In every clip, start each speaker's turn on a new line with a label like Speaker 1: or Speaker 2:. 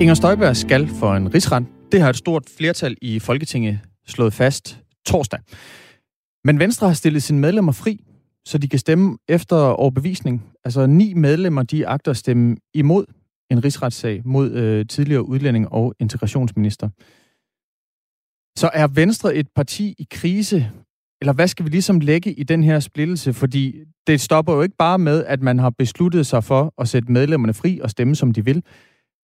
Speaker 1: Inger Støjberg skal for en rigsret. Det har et stort flertal i Folketinget slået fast torsdag. Men Venstre har stillet sine medlemmer fri, så de kan stemme efter overbevisning. Altså ni medlemmer, de agter at stemme imod en rigsretssag mod øh, tidligere udlænding og integrationsminister. Så er Venstre et parti i krise, eller hvad skal vi ligesom lægge i den her splittelse? Fordi det stopper jo ikke bare med, at man har besluttet sig for at sætte medlemmerne fri og stemme, som de vil.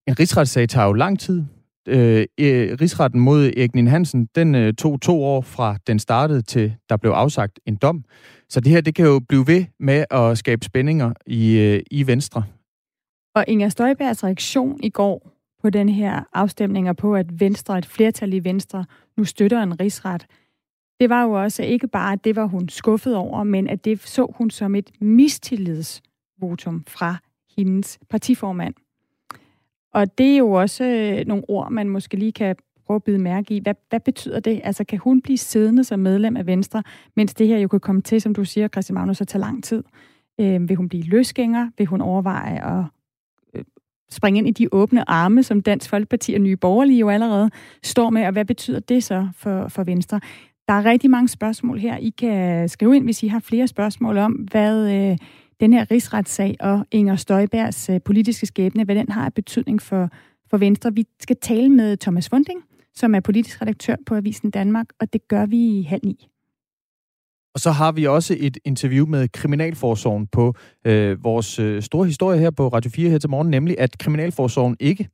Speaker 1: En rigsretssag tager jo lang tid. Øh, øh rigsretten mod Erik Hansen, den øh, tog to år fra den startede til der blev afsagt en dom. Så det her, det kan jo blive ved med at skabe spændinger i, øh, i Venstre.
Speaker 2: Og Inger Støjbergs reaktion i går på den her afstemning og på, at Venstre, et flertal i Venstre, nu støtter en rigsret, det var jo også ikke bare, at det var hun skuffet over, men at det så hun som et mistillidsvotum fra hendes partiformand. Og det er jo også øh, nogle ord, man måske lige kan prøve at bide mærke i. Hvad, hvad betyder det? Altså, kan hun blive siddende som medlem af Venstre, mens det her jo kan komme til, som du siger, Christian Magnus, at tage lang tid? Øh, vil hun blive løsgænger? Vil hun overveje at øh, springe ind i de åbne arme, som Dansk Folkeparti og Nye Borgerlige jo allerede står med, og hvad betyder det så for, for Venstre? Der er rigtig mange spørgsmål her. I kan skrive ind, hvis I har flere spørgsmål om, hvad øh, den her rigsretssag og Inger Støjbergs øh, politiske skæbne, hvad den har af betydning for, for Venstre. Vi skal tale med Thomas Funding, som er politisk redaktør på Avisen Danmark, og det gør vi i halv ni.
Speaker 1: Og så har vi også et interview med Kriminalforsorgen på øh, vores øh, store historie her på Radio 4 her til morgen, nemlig at Kriminalforsorgen ikke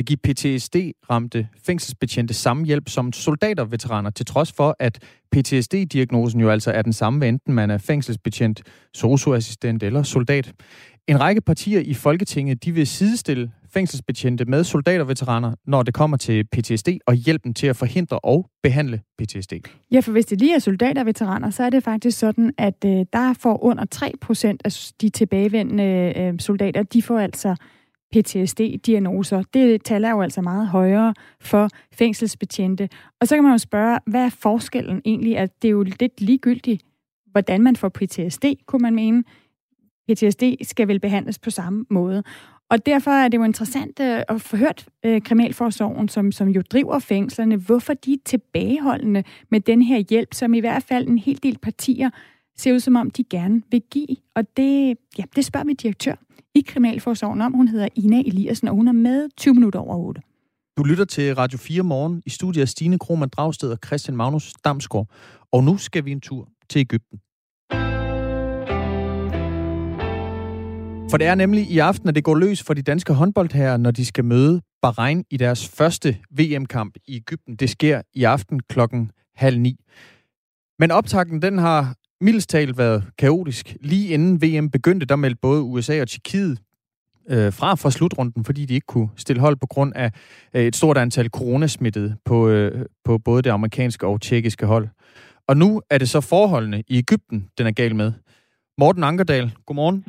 Speaker 1: vil give PTSD-ramte fængselsbetjente samme hjælp som soldaterveteraner, til trods for, at PTSD-diagnosen jo altså er den samme, enten man er fængselsbetjent, socioassistent eller soldat. En række partier i Folketinget, de vil sidestille fængselsbetjente med soldaterveteraner, når det kommer til PTSD og hjælpen til at forhindre og behandle PTSD.
Speaker 2: Ja, for hvis det lige er soldaterveteraner, så er det faktisk sådan, at øh, der får under 3% af de tilbagevendende øh, soldater, de får altså PTSD-diagnoser. Det tal er jo altså meget højere for fængselsbetjente. Og så kan man jo spørge, hvad er forskellen egentlig? At det er jo lidt ligegyldigt, hvordan man får PTSD, kunne man mene. PTSD skal vel behandles på samme måde. Og derfor er det jo interessant øh, at få hørt øh, Kriminalforsorgen, som, som jo driver fængslerne, hvorfor de er tilbageholdende med den her hjælp, som i hvert fald en hel del partier ser ud som om, de gerne vil give. Og det, ja, det spørger vi direktør i Kriminalforsorgen om. Hun hedder Ina Eliassen, og hun er med 20 minutter over 8.
Speaker 1: Du lytter til Radio 4 morgen i studiet af Stine Krohmann Dragsted og Christian Magnus Damsgaard. Og nu skal vi en tur til Ægypten. For det er nemlig i aften, at det går løs for de danske håndboldherrer, når de skal møde Bahrain i deres første VM-kamp i Ægypten. Det sker i aften klokken halv ni. Men optakten den har mildest talt været kaotisk. Lige inden VM begyndte, der meldte både USA og Tjekkiet øh, fra fra slutrunden, fordi de ikke kunne stille hold på grund af øh, et stort antal coronasmittede på, øh, på både det amerikanske og tjekkiske hold. Og nu er det så forholdene i Ægypten, den er gal med. Morten Ankerdal, godmorgen.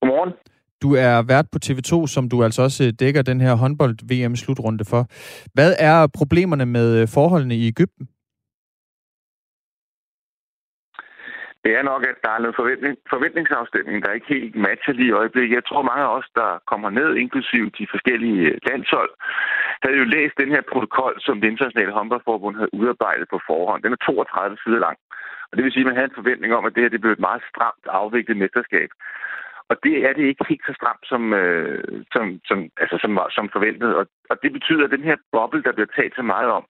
Speaker 3: Godmorgen.
Speaker 1: Du er vært på TV2, som du altså også dækker den her håndbold-VM-slutrunde for. Hvad er problemerne med forholdene i Ægypten?
Speaker 3: Det er nok, at der er noget forventning, forventningsafstemning, der ikke helt matcher lige i øjeblikket. Jeg tror, mange af os, der kommer ned, inklusive de forskellige øh, landshold, havde jo læst den her protokol, som det internationale håndboldforbund havde udarbejdet på forhånd. Den er 32 sider lang. Og det vil sige, at man havde en forventning om, at det her det blev et meget stramt afviklet mesterskab. Og det er det ikke helt så stramt som, øh, som, som, altså som, som forventet. Og, og det betyder, at den her boble, der bliver talt så meget om,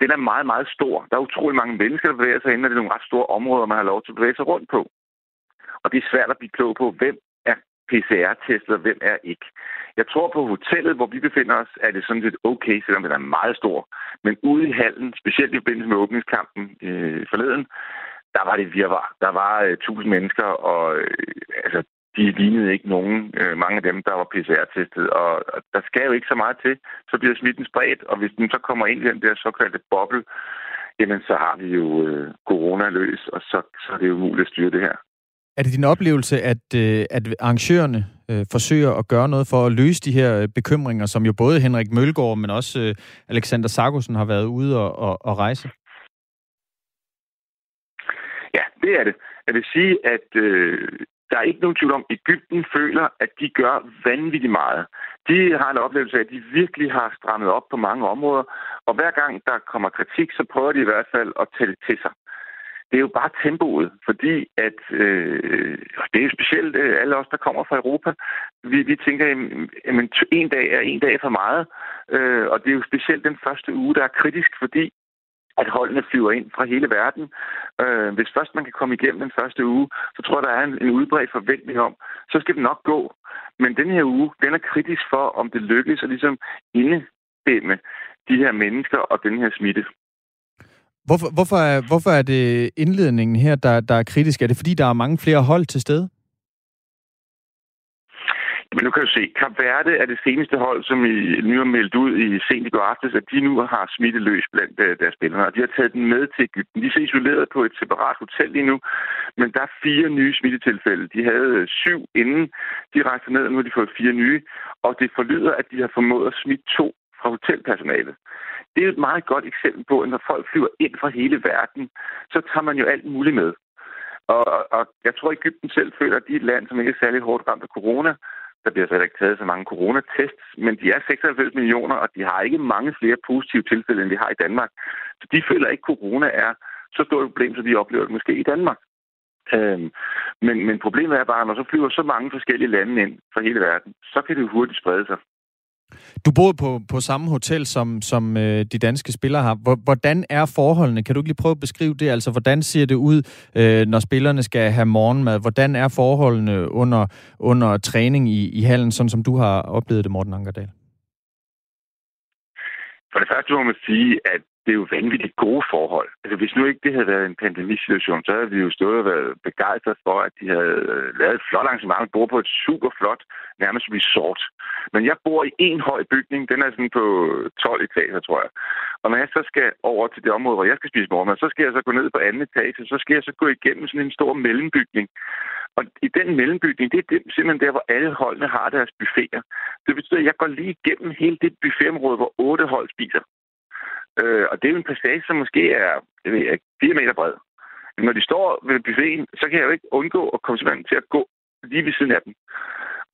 Speaker 3: den er meget, meget stor. Der er utrolig mange mennesker, der bevæger sig inden, og det er nogle ret store områder, man har lov til at bevæge sig rundt på. Og det er svært at blive klog på, hvem er PCR-testet, og hvem er ikke. Jeg tror på hotellet, hvor vi befinder os, er det sådan lidt okay, selvom den er meget stor. Men ude i hallen, specielt i forbindelse med åbningskampen øh, forleden, der var det virvar. Der var øh, tusind mennesker, og øh, altså, de lignede ikke nogen, øh, mange af dem, der var PCR-testet. Og, og der skal jo ikke så meget til, så bliver smitten spredt, og hvis den så kommer ind i den der såkaldte boble, jamen så har vi jo øh, corona løs, og så, så er det jo umuligt at styre det her.
Speaker 1: Er det din oplevelse, at, øh, at arrangørerne øh, forsøger at gøre noget for at løse de her øh, bekymringer, som jo både Henrik Mølgaard, men også øh, Alexander Sargussen har været ude og, og, og rejse?
Speaker 3: Ja, det er det. Jeg vil sige, at øh, der er ikke nogen tvivl om, at Ægypten føler, at de gør vanvittigt meget. De har en oplevelse af, at de virkelig har strammet op på mange områder, og hver gang der kommer kritik, så prøver de i hvert fald at tage det til sig. Det er jo bare tempoet, fordi at øh, det er jo specielt øh, alle os, der kommer fra Europa. Vi, vi tænker, at en dag er en dag for meget, øh, og det er jo specielt den første uge, der er kritisk, fordi at holdene flyver ind fra hele verden. Øh, hvis først man kan komme igennem den første uge, så tror jeg, der er en, en udbredt forventning om, så skal det nok gå. Men den her uge, den er kritisk for, om det lykkes at ligesom indestemme de her mennesker og den her smitte.
Speaker 1: Hvorfor, hvorfor, er, hvorfor er det indledningen her, der, der er kritisk? Er det fordi, der er mange flere hold til stede?
Speaker 3: Men nu kan du se, Kap Verde er det seneste hold, som I nu har meldt ud i sent i går aftes, at de nu har smittet løs blandt øh, deres spillere. Og de har taget den med til Ægypten. De er isoleret på et separat hotel lige nu, men der er fire nye smittetilfælde. De havde øh, syv inden de rejste ned, og nu har de fået fire nye. Og det forlyder, at de har formået at smitte to fra hotelpersonalet. Det er et meget godt eksempel på, at når folk flyver ind fra hele verden, så tager man jo alt muligt med. Og, og jeg tror, at Ægypten selv føler, at de er et land, som ikke er særlig hårdt ramt af corona, der bliver så ikke taget så mange coronatests, men de er 96 millioner, og de har ikke mange flere positive tilfælde, end vi har i Danmark. Så de føler ikke, at corona er så stort et problem, som de oplever det måske i Danmark. Øhm, men, men problemet er bare, at når så flyver så mange forskellige lande ind fra hele verden, så kan det hurtigt sprede sig.
Speaker 1: Du boede på, på samme hotel, som, som øh, de danske spillere har. Hvordan er forholdene? Kan du ikke lige prøve at beskrive det? Altså, hvordan ser det ud, øh, når spillerne skal have morgenmad? Hvordan er forholdene under, under træning i, i hallen, sådan som du har oplevet det, Morten Ankerdal?
Speaker 3: For det første må man sige, at det er jo vanvittigt gode forhold. Altså, hvis nu ikke det havde været en pandemisituation, så havde vi jo stået og været begejstret for, at de havde øh, lavet et flot arrangement. Vi bor på et super flot, nærmest resort. Men jeg bor i en høj bygning. Den er sådan på 12 etager, tror jeg. Og når jeg så skal over til det område, hvor jeg skal spise morgenmad, så skal jeg så gå ned på anden etage. Så skal jeg så gå igennem sådan en stor mellembygning. Og i den mellembygning, det er simpelthen der, hvor alle holdene har deres buffeter. Det betyder, at jeg går lige igennem hele det buffetområde, hvor otte hold spiser. Øh, og det er jo en passage, som måske er jeg ved, ikke, 4 meter bred. Men når de står ved buffeten, så kan jeg jo ikke undgå at komme simpelthen til at gå lige ved siden af dem.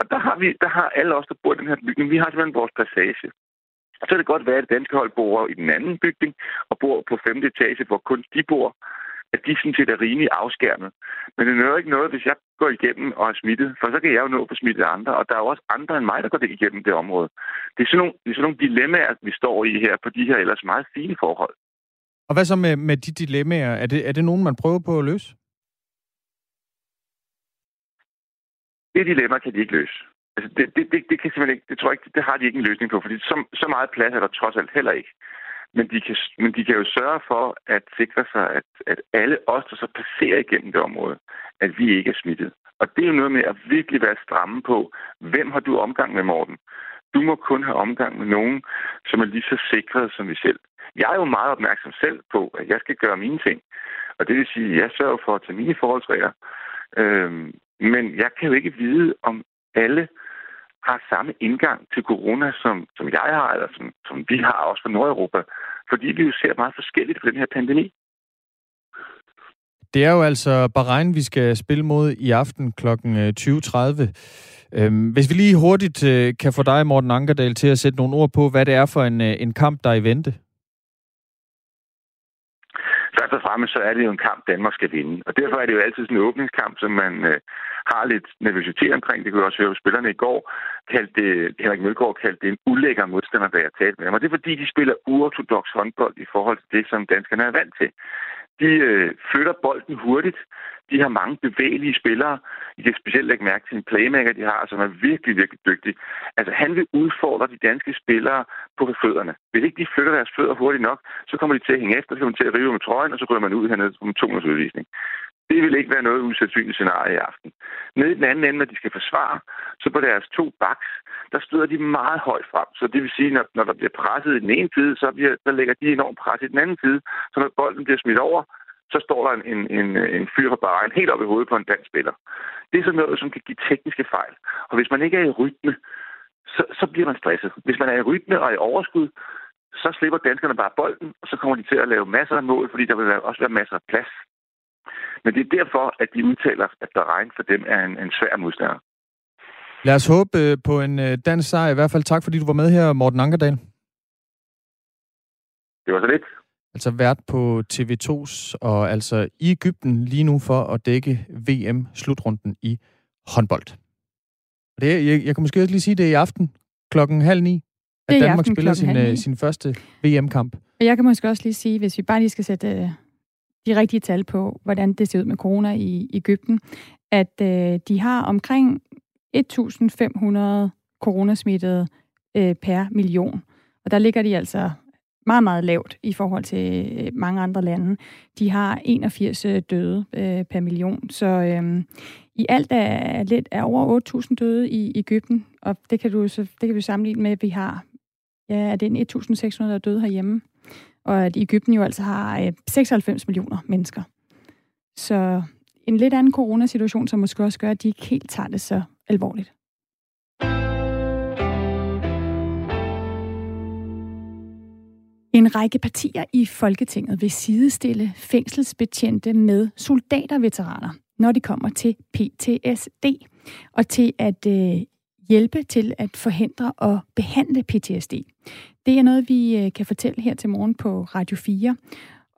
Speaker 3: Og der har, vi, der har alle os, der bor i den her bygning, vi har simpelthen vores passage. Og så kan det godt være, at det danske hold bor i den anden bygning og bor på femte etage, hvor kun de bor at de sådan set er rimelig afskærmet. Men det nører ikke noget, hvis jeg går igennem og er smittet, for så kan jeg jo nå på smittet andre, og der er jo også andre end mig, der går det igennem det område. Det er sådan nogle, det er sådan nogle dilemmaer, vi står i her på de her ellers meget fine forhold.
Speaker 1: Og hvad så med, med de dilemmaer? Er det, er det nogen, man prøver på at løse?
Speaker 3: Det dilemma kan de ikke løse. Altså, det, det, det, det kan simpelthen ikke, det tror jeg ikke, det har de ikke en løsning på, fordi så, så meget plads er der trods alt heller ikke. Men de, kan, men de kan jo sørge for at sikre sig, at, at alle os, der så passerer igennem det område, at vi ikke er smittet. Og det er jo noget med at virkelig være stramme på, hvem har du omgang med, Morten? Du må kun have omgang med nogen, som er lige så sikret som vi selv. Jeg er jo meget opmærksom selv på, at jeg skal gøre mine ting. Og det vil sige, at jeg sørger for at tage mine forholdsregler. Øhm, men jeg kan jo ikke vide, om alle har samme indgang til corona, som, som jeg har, eller som, som vi har også fra Nordeuropa, fordi vi jo ser meget forskelligt på den her pandemi.
Speaker 1: Det er jo altså Bahrain, vi skal spille mod i aften kl. 20.30. Øh, øhm, hvis vi lige hurtigt øh, kan få dig, Morten Ankerdal, til at sætte nogle ord på, hvad det er for en, øh, en kamp, der er i vente.
Speaker 3: Først og fremmest så er det jo en kamp, Danmark skal vinde. Og derfor er det jo altid sådan en åbningskamp, som man øh, har lidt nervøsitet omkring. Det kunne jeg også høre på spillerne i går. Kaldte det, Henrik Mølgaard kaldte det en ulækker modstander, da jeg talte med ham. Og det er fordi, de spiller uortodox håndbold i forhold til det, som danskerne er vant til. De øh, flytter bolden hurtigt. De har mange bevægelige spillere. I kan specielt lægge mærke til en playmaker, de har, som er virkelig, virkelig dygtig. Altså, han vil udfordre de danske spillere på fødderne. Hvis ikke de flytter deres fødder hurtigt nok, så kommer de til at hænge efter, så kommer de til at rive med trøjen, og så går man ud hernede på en 200 udvisning. Det vil ikke være noget usandsynligt scenarie i aften. Nede i den anden ende, når de skal forsvare, så på deres to baks, der støder de meget højt frem. Så det vil sige, når, når der bliver presset i den ene side, så, bliver, så lægger de enormt pres i den anden side. Så når bolden bliver smidt over, så står der en, en, en, en fyr fra Bahrain helt op i hovedet på en dansk spiller. Det er sådan noget, som kan give tekniske fejl. Og hvis man ikke er i rytme, så, så bliver man stresset. Hvis man er i rytme og i overskud, så slipper danskerne bare bolden, og så kommer de til at lave masser af mål, fordi der vil også være masser af plads Men det er derfor, at de udtaler, at Bahrain for dem er en, en svær modstander.
Speaker 1: Lad os håbe øh, på en øh, dansk sejr. I hvert fald tak, fordi du var med her, Morten Ankerdal.
Speaker 3: Det var så lidt.
Speaker 1: Altså vært på TV2's og altså i Ægypten lige nu for at dække VM-slutrunden i håndbold. Det, jeg, jeg kan måske også lige sige, det er i aften klokken halv ni, at Danmark spiller sin, uh, sin første VM-kamp.
Speaker 2: Og jeg kan måske også lige sige, hvis vi bare lige skal sætte uh, de rigtige tal på, hvordan det ser ud med corona i Ægypten, at uh, de har omkring 1.500 coronasmittede uh, per million. Og der ligger de altså meget, meget lavt i forhold til øh, mange andre lande. De har 81 øh, døde øh, per million, så øh, i alt er lidt er over 8.000 døde i Ægypten, og det kan du så det kan vi sammenligne med, at vi har ja, det er 1.600 døde herhjemme, og at Ægypten jo altså har øh, 96 millioner mennesker. Så en lidt anden coronasituation, som måske også gør, at de ikke helt tager det så alvorligt. En række partier i Folketinget vil sidestille fængselsbetjente med soldaterveteraner, når de kommer til PTSD, og til at øh, hjælpe til at forhindre og behandle PTSD. Det er noget, vi øh, kan fortælle her til morgen på Radio 4.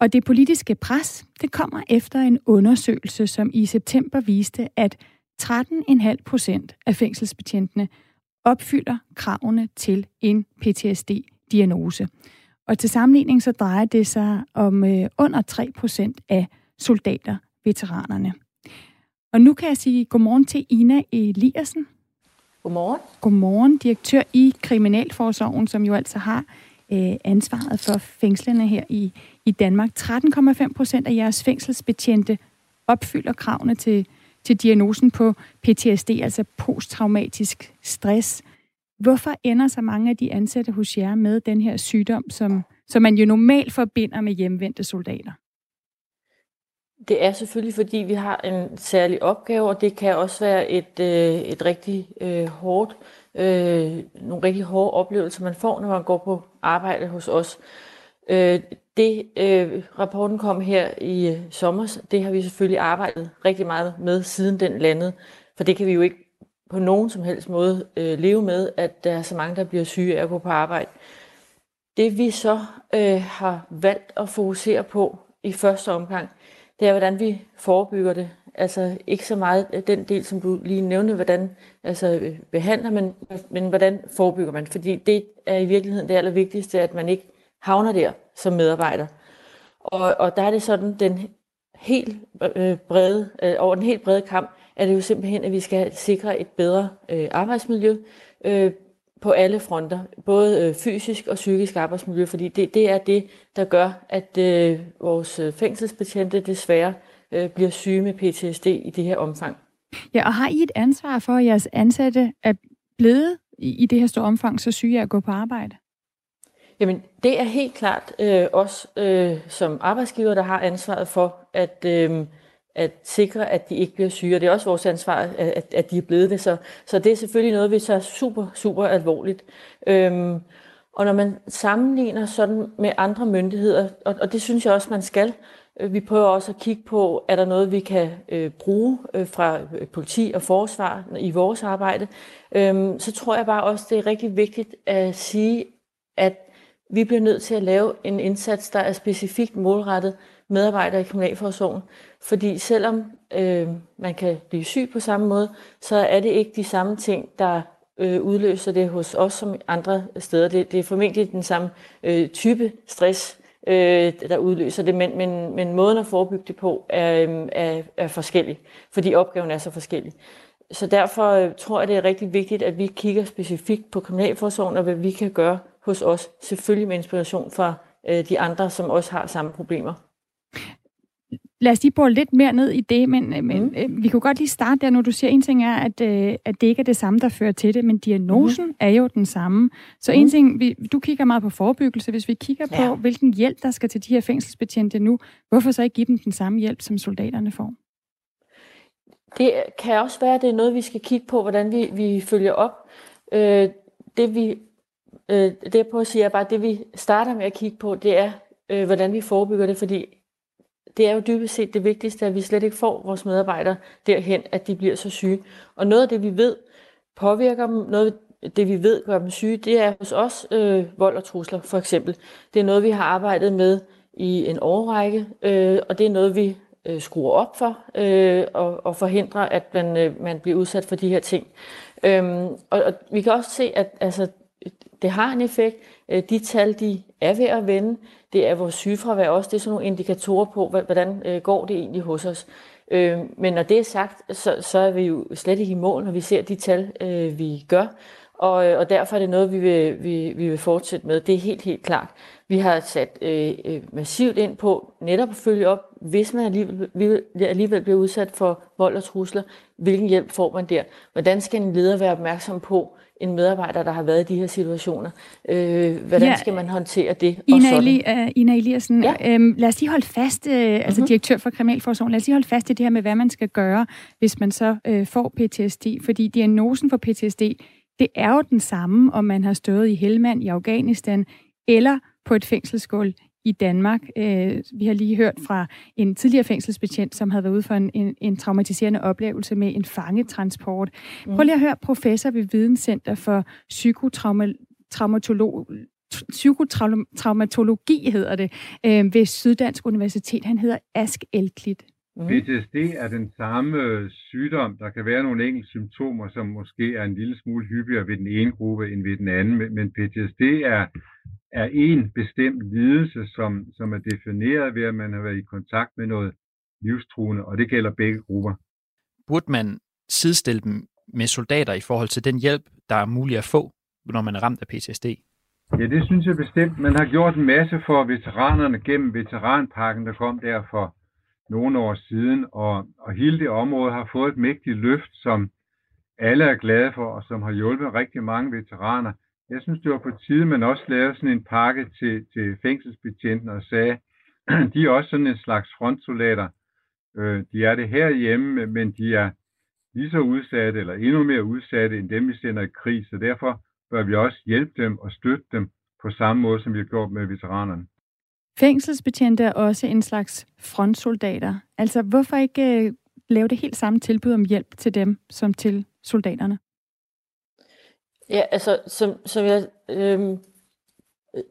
Speaker 2: Og det politiske pres, det kommer efter en undersøgelse, som i september viste, at 13,5 procent af fængselsbetjentene opfylder kravene til en PTSD-diagnose. Og til sammenligning så drejer det sig om øh, under 3 procent af soldater, veteranerne. Og nu kan jeg sige godmorgen til Ina Eliassen.
Speaker 4: Godmorgen.
Speaker 2: Godmorgen, direktør i Kriminalforsorgen, som jo altså har øh, ansvaret for fængslerne her i, i Danmark. 13,5 procent af jeres fængselsbetjente opfylder kravene til, til diagnosen på PTSD, altså posttraumatisk stress. Hvorfor ender så mange af de ansatte hos jer med den her sygdom, som, som man jo normalt forbinder med hjemvendte soldater?
Speaker 4: Det er selvfølgelig, fordi vi har en særlig opgave, og det kan også være et, øh, et rigtig øh, hårdt, øh, nogle rigtig hårde oplevelser, man får, når man går på arbejde hos os. Øh, det øh, rapporten kom her i øh, sommer, det har vi selvfølgelig arbejdet rigtig meget med siden den landede, for det kan vi jo ikke på nogen som helst måde øh, leve med, at der er så mange, der bliver syge af at gå på arbejde. Det vi så øh, har valgt at fokusere på i første omgang, det er, hvordan vi forebygger det. Altså ikke så meget den del, som du lige nævnte, hvordan altså, øh, behandler, man, men hvordan forebygger man. Fordi det er i virkeligheden det allervigtigste, at man ikke havner der som medarbejder. Og, og der er det sådan, den helt øh, brede, øh, over den helt brede kamp, er det jo simpelthen, at vi skal sikre et bedre øh, arbejdsmiljø øh, på alle fronter, både øh, fysisk og psykisk arbejdsmiljø, fordi det, det er det, der gør, at øh, vores øh, fængselsbetjente desværre øh, bliver syge med PTSD i det her omfang.
Speaker 2: Ja, og har I et ansvar for, at jeres ansatte er blevet i, i det her store omfang så syge af at gå på arbejde?
Speaker 4: Jamen, det er helt klart øh, os øh, som arbejdsgiver, der har ansvaret for, at øh, at sikre, at de ikke bliver syge. Og det er også vores ansvar, at, at de er blevet det. Så, så det er selvfølgelig noget, vi tager super, super alvorligt. Øhm, og når man sammenligner sådan med andre myndigheder, og, og det synes jeg også, man skal, øh, vi prøver også at kigge på, er der noget, vi kan øh, bruge øh, fra øh, politi og forsvar i vores arbejde. Øhm, så tror jeg bare også, det er rigtig vigtigt at sige, at vi bliver nødt til at lave en indsats, der er specifikt målrettet medarbejdere i Kriminalforsorgen. Fordi selvom øh, man kan blive syg på samme måde, så er det ikke de samme ting, der øh, udløser det hos os som andre steder. Det, det er formentlig den samme øh, type stress, øh, der udløser det, men, men, men måden at forebygge det på er, øh, er, er forskellig, fordi opgaven er så forskellig. Så derfor øh, tror jeg, det er rigtig vigtigt, at vi kigger specifikt på kriminalforsorgen og hvad vi kan gøre hos os, selvfølgelig med inspiration fra øh, de andre, som også har samme problemer.
Speaker 2: Lad os lige bore lidt mere ned i det, men, men mm. øh, vi kunne godt lige starte der, når du siger, en ting er, at, øh, at det ikke er det samme, der fører til det, men diagnosen mm. er jo den samme. Så mm. en ting, vi, du kigger meget på forebyggelse, hvis vi kigger ja. på, hvilken hjælp der skal til de her fængselsbetjente nu, hvorfor så ikke give dem den samme hjælp, som soldaterne får?
Speaker 4: Det kan også være, at det er noget, vi skal kigge på, hvordan vi, vi følger op. Øh, det vi øh, det jeg prøver at sige er bare, at det vi starter med at kigge på, det er, øh, hvordan vi forebygger det, fordi det er jo dybest set det vigtigste, at vi slet ikke får vores medarbejdere derhen, at de bliver så syge. Og noget af det, vi ved påvirker dem, noget af det, vi ved gør dem syge, det er hos os øh, vold og trusler, for eksempel. Det er noget, vi har arbejdet med i en årrække, øh, og det er noget, vi øh, skruer op for øh, og, og forhindrer, at man, øh, man bliver udsat for de her ting. Øhm, og, og vi kan også se, at altså, det har en effekt. Øh, de tal, de er ved at vende. Det er vores sygefravær også. Det er sådan nogle indikatorer på, hvordan øh, går det egentlig hos os. Øh, men når det er sagt, så, så er vi jo slet ikke i mål, når vi ser de tal, øh, vi gør. Og, øh, og derfor er det noget, vi vil, vi, vi vil fortsætte med. Det er helt, helt klart. Vi har sat øh, øh massivt ind på netop at følge op, hvis man alligevel, alligevel bliver udsat for vold og trusler. Hvilken hjælp får man der? Hvordan skal en leder være opmærksom på en medarbejder, der har været i de her situationer? Øh, hvordan ja, skal man håndtere det?
Speaker 2: Ina, Eli, uh, Ina Eliassen, ja. øhm, lad os lige holde fast, øh, altså mm-hmm. direktør for Kriminalforsorgen, lad os lige holde fast i det her med, hvad man skal gøre, hvis man så øh, får PTSD. Fordi diagnosen for PTSD, det er jo den samme, om man har stået i Helmand i Afghanistan, eller på et fængselsgulv i Danmark. Øh, vi har lige hørt fra en tidligere fængselsbetjent, som havde været ude for en, en, en traumatiserende oplevelse med en fangetransport. Prøv lige at høre professor ved Videnscenter for Psykotraumatolog psykotraumatologi hedder det, øh, ved Syddansk Universitet. Han hedder Ask Elklit.
Speaker 5: Mm. PTSD er den samme sygdom. Der kan være nogle enkelte symptomer, som måske er en lille smule hyppigere ved den ene gruppe end ved den anden, men PTSD er er en bestemt lidelse, som, som er defineret ved, at man har været i kontakt med noget livstruende, og det gælder begge grupper.
Speaker 6: Burde man sidestille dem med soldater i forhold til den hjælp, der er mulig at få, når man er ramt af PTSD?
Speaker 5: Ja, det synes jeg bestemt. Man har gjort en masse for veteranerne gennem veteranpakken, der kom der for nogle år siden, og, og hele det område har fået et mægtigt løft, som alle er glade for, og som har hjulpet rigtig mange veteraner. Jeg synes, det var på tide, man også lavede sådan en pakke til, til fængselsbetjenten og sagde, de er også sådan en slags frontsoldater. Øh, de er det herhjemme, men de er lige så udsatte eller endnu mere udsatte end dem, vi sender i krig. Så derfor bør vi også hjælpe dem og støtte dem på samme måde, som vi har gjort med veteranerne.
Speaker 2: Fængselsbetjente er også en slags frontsoldater. Altså, hvorfor ikke øh, lave det helt samme tilbud om hjælp til dem som til soldaterne?
Speaker 4: Ja, altså, som, som jeg øh,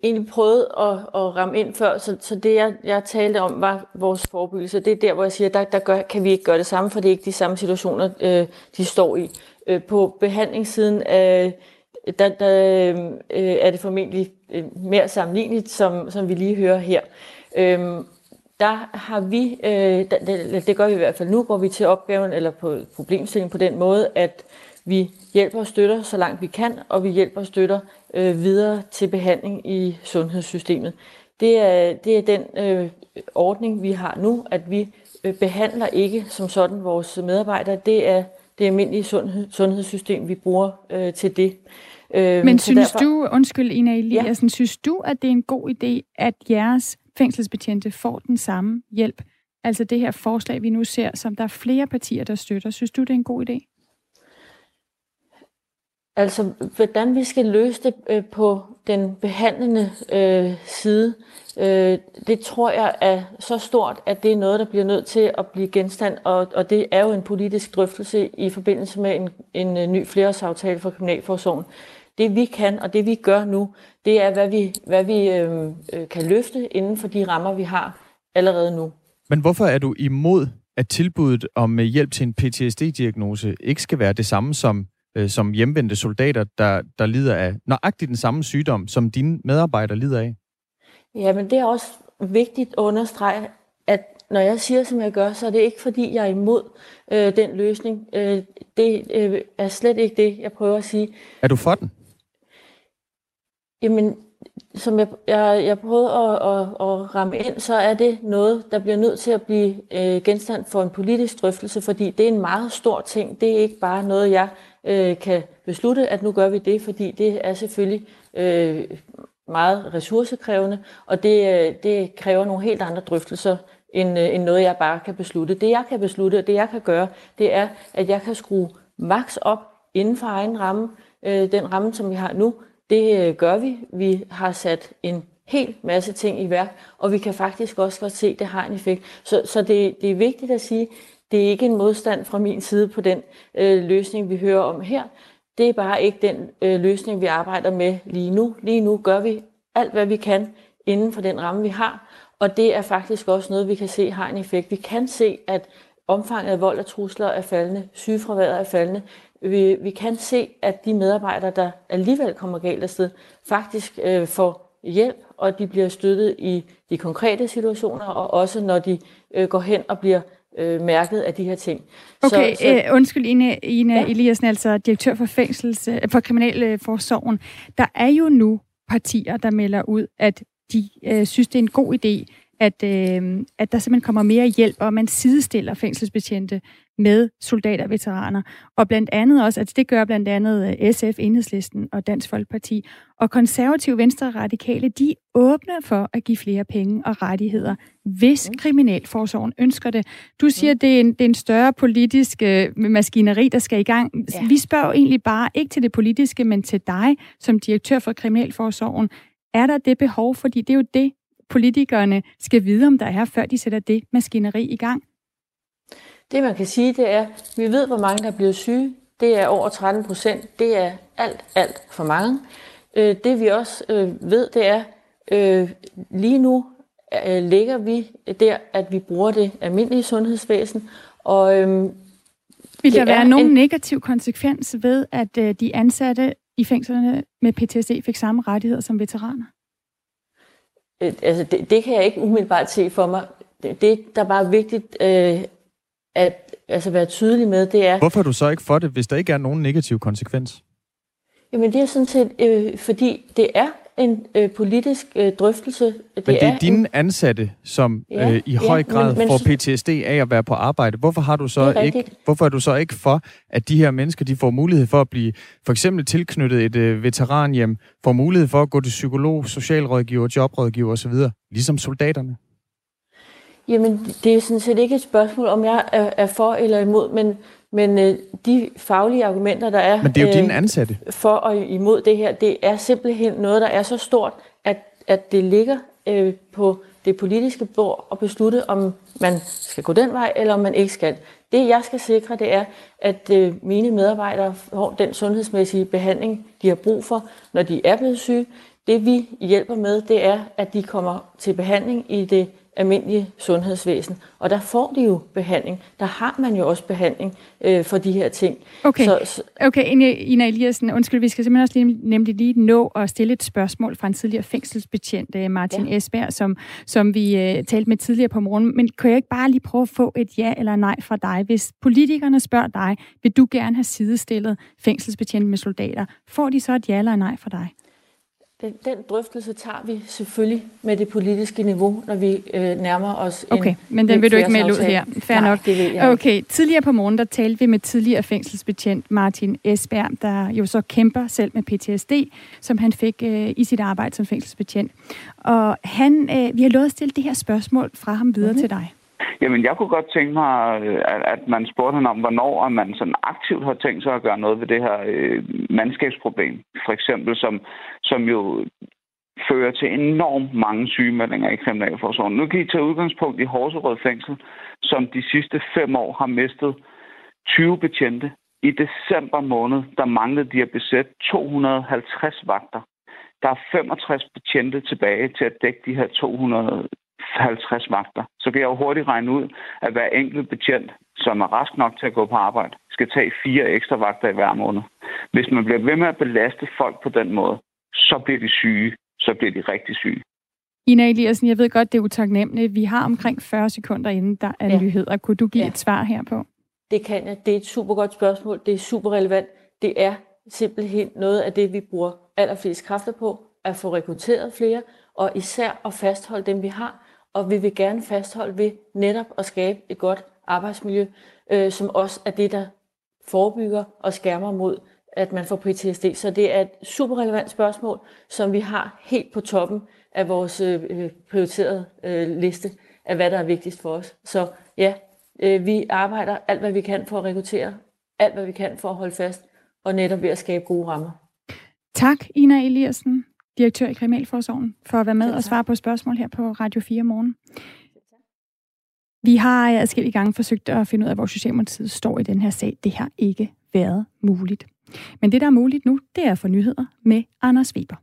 Speaker 4: egentlig prøvede at, at ramme ind før, så, så det, jeg, jeg talte om, var vores forebyggelse. Det er der, hvor jeg siger, der, der gør, kan vi ikke gøre det samme, for det er ikke de samme situationer, øh, de står i. Øh, på behandlingssiden, øh, der, der øh, er det formentlig øh, mere sammenligneligt, som, som vi lige hører her. Øhm, der har vi, øh, det, det gør vi i hvert fald nu, går vi til opgaven eller på problemstillingen på den måde, at vi hjælper og støtter så langt vi kan, og vi hjælper og støtter øh, videre til behandling i sundhedssystemet. Det er, det er den øh, ordning, vi har nu, at vi øh, behandler ikke som sådan vores medarbejdere. Det er det almindelige sundhed, sundhedssystem, vi bruger øh, til det.
Speaker 2: Øh, Men synes derfor... du, undskyld Ina Eliassen, ja. synes du, at det er en god idé, at jeres fængselsbetjente får den samme hjælp? Altså det her forslag, vi nu ser, som der er flere partier, der støtter. Synes du, det er en god idé?
Speaker 4: Altså, hvordan vi skal løse det øh, på den behandlende øh, side, øh, det tror jeg er så stort, at det er noget, der bliver nødt til at blive genstand, og, og det er jo en politisk drøftelse i forbindelse med en, en øh, ny flereårsaftale for Kriminalforsorgen. Det vi kan, og det vi gør nu, det er, hvad vi, hvad vi øh, øh, kan løfte inden for de rammer, vi har allerede nu.
Speaker 1: Men hvorfor er du imod, at tilbuddet om hjælp til en PTSD-diagnose ikke skal være det samme som øh, som hjemvendte soldater, der, der lider af nøjagtigt den samme sygdom, som dine medarbejdere lider af?
Speaker 4: Ja, men det er også vigtigt at understrege, at når jeg siger, som jeg gør, så er det ikke, fordi jeg er imod øh, den løsning. Øh, det øh, er slet ikke det, jeg prøver at sige.
Speaker 1: Er du for den?
Speaker 4: Jamen, som jeg, jeg, jeg prøvede at, at, at ramme ind, så er det noget, der bliver nødt til at blive øh, genstand for en politisk drøftelse, fordi det er en meget stor ting. Det er ikke bare noget, jeg øh, kan beslutte, at nu gør vi det, fordi det er selvfølgelig øh, meget ressourcekrævende, og det, øh, det kræver nogle helt andre drøftelser, end, øh, end noget, jeg bare kan beslutte. Det, jeg kan beslutte, og det, jeg kan gøre, det er, at jeg kan skrue maks op inden for egen ramme. Øh, den ramme, som vi har nu, det øh, gør vi. Vi har sat en hel masse ting i værk, og vi kan faktisk også godt se, at det har en effekt. Så, så det, det er vigtigt at sige, det er ikke en modstand fra min side på den øh, løsning, vi hører om her. Det er bare ikke den øh, løsning, vi arbejder med lige nu. Lige nu gør vi alt, hvad vi kan inden for den ramme, vi har, og det er faktisk også noget, vi kan se har en effekt. Vi kan se, at omfanget af vold og trusler er faldende, sygefraværet er faldende. Vi, vi kan se, at de medarbejdere, der alligevel kommer galt afsted, faktisk øh, får hjælp, og de bliver støttet i de konkrete situationer, og også når de øh, går hen og bliver øh, mærket af de her ting.
Speaker 2: Okay, så, så, øh, undskyld Ina, Ina ja. Eliassen, altså direktør for, fængsels, øh, for Kriminalforsorgen. Der er jo nu partier, der melder ud, at de øh, synes, det er en god idé, at, øh, at der simpelthen kommer mere hjælp, og man sidestiller fængselsbetjente med soldater og veteraner. Og blandt andet også, at det gør blandt andet øh, SF, Enhedslisten og Dansk Folkeparti. Og konservative venstre og radikale, de åbner for at give flere penge og rettigheder, hvis mm. kriminalforsorgen ønsker det. Du siger, mm. det, er en, det er en større politisk øh, maskineri, der skal i gang. Ja. Vi spørger egentlig bare ikke til det politiske, men til dig som direktør for kriminalforsorgen. Er der det behov? Fordi det er jo det, politikerne skal vide, om der er, før de sætter det maskineri i gang.
Speaker 4: Det man kan sige, det er, vi ved, hvor mange der bliver syge. Det er over 13 procent. Det er alt, alt for mange. Øh, det vi også øh, ved, det er, øh, lige nu ligger vi der, at vi bruger det almindelige sundhedsvæsen. Og, øhm,
Speaker 2: Vil der være nogen en... negativ konsekvens ved, at de ansatte i fængslerne med PTSD fik samme rettigheder som veteraner?
Speaker 4: Altså, det, det kan jeg ikke umiddelbart se for mig. Det, det der bare er vigtigt øh, at altså, være tydelig med, det er...
Speaker 1: Hvorfor er du så ikke for det, hvis der ikke er nogen negativ konsekvens?
Speaker 4: Jamen det er sådan set, øh, fordi det er en øh, politisk øh, drøftelse. Det
Speaker 1: men det er, er dine en... ansatte, som ja, øh, i høj grad men, men, får PTSD af at være på arbejde. Hvorfor har du så ikke, hvorfor er du så ikke for, at de her mennesker de får mulighed for at blive for eksempel tilknyttet et øh, veteranhjem, får mulighed for at gå til psykolog, socialrådgiver, jobrådgiver osv., ligesom soldaterne?
Speaker 4: Jamen, det er sådan set ikke et spørgsmål, om jeg er, er for eller imod, men, men øh, de faglige argumenter, der er...
Speaker 1: Men det er jo øh, dine ansatte.
Speaker 4: For og imod det her, det er simpelthen noget, der er så stort, at, at det ligger øh, på det politiske bord og beslutte, om man skal gå den vej, eller om man ikke skal. Det, jeg skal sikre, det er, at øh, mine medarbejdere får den sundhedsmæssige behandling, de har brug for, når de er blevet syge. Det, vi hjælper med, det er, at de kommer til behandling i det almindelige sundhedsvæsen. Og der får de jo behandling. Der har man jo også behandling øh, for de her ting.
Speaker 2: Okay, så, så, okay Ina Eliassen, undskyld, vi skal simpelthen også lige, nemlig lige nå at stille et spørgsmål fra en tidligere fængselsbetjent, øh, Martin ja. Esberg, som, som vi øh, talte med tidligere på morgen. Men kan jeg ikke bare lige prøve at få et ja eller nej fra dig? Hvis politikerne spørger dig, vil du gerne have sidestillet fængselsbetjent med soldater? Får de så et ja eller nej fra dig?
Speaker 4: Den, den drøftelse tager vi selvfølgelig med det politiske niveau, når vi øh, nærmer os
Speaker 2: Okay,
Speaker 4: en,
Speaker 2: men den vil du ikke melde ud her. Fair Nej, nok. Det vil jeg okay, tidligere på morgen, der talte vi med tidligere fængselsbetjent Martin Esberg, der jo så kæmper selv med PTSD, som han fik øh, i sit arbejde som fængselsbetjent. Og han, øh, vi har lovet at stille det her spørgsmål fra ham videre mm-hmm. til dig.
Speaker 7: Jamen, jeg kunne godt tænke mig, øh, at, at man spurgte hende om, hvornår man sådan aktivt har tænkt sig at gøre noget ved det her øh, mandskabsproblem. For eksempel, som, som jo fører til enormt mange sygemeldinger i Kriminalforsorgen. Nu kan I tage udgangspunkt i Horserød Fængsel, som de sidste fem år har mistet 20 betjente. I december måned, der manglede de at besætte 250 vagter. Der er 65 betjente tilbage til at dække de her 200 50 vagter, så kan jeg jo hurtigt regne ud, at hver enkelt betjent, som er rask nok til at gå på arbejde, skal tage fire ekstra vagter i hver måned. Hvis man bliver ved med at belaste folk på den måde, så bliver de syge. Så bliver de rigtig syge.
Speaker 2: Ina Eliassen, jeg ved godt, det er utaknemmeligt. Vi har omkring 40 sekunder inden der er ja. nyheder. Kunne du give ja. et svar her på?
Speaker 4: Det kan jeg. Det er et super godt spørgsmål. Det er super relevant. Det er simpelthen noget af det, vi bruger allerflest kræfter på, at få rekrutteret flere, og især at fastholde dem, vi har, og vi vil gerne fastholde ved netop at skabe et godt arbejdsmiljø, øh, som også er det, der forebygger og skærmer mod, at man får PTSD. Så det er et super relevant spørgsmål, som vi har helt på toppen af vores øh, øh, prioriterede øh, liste af, hvad der er vigtigst for os. Så ja, øh, vi arbejder alt, hvad vi kan for at rekruttere, alt, hvad vi kan for at holde fast, og netop ved at skabe gode rammer.
Speaker 2: Tak, Ina Eliassen direktør i Kriminalforsorgen, for at være med og svare på spørgsmål her på Radio 4 morgen. Vi har adskillige gange forsøgt at finde ud af, hvor Socialdemokratiet står i den her sag. Det har ikke været muligt. Men det, der er muligt nu, det er for nyheder med Anders Weber.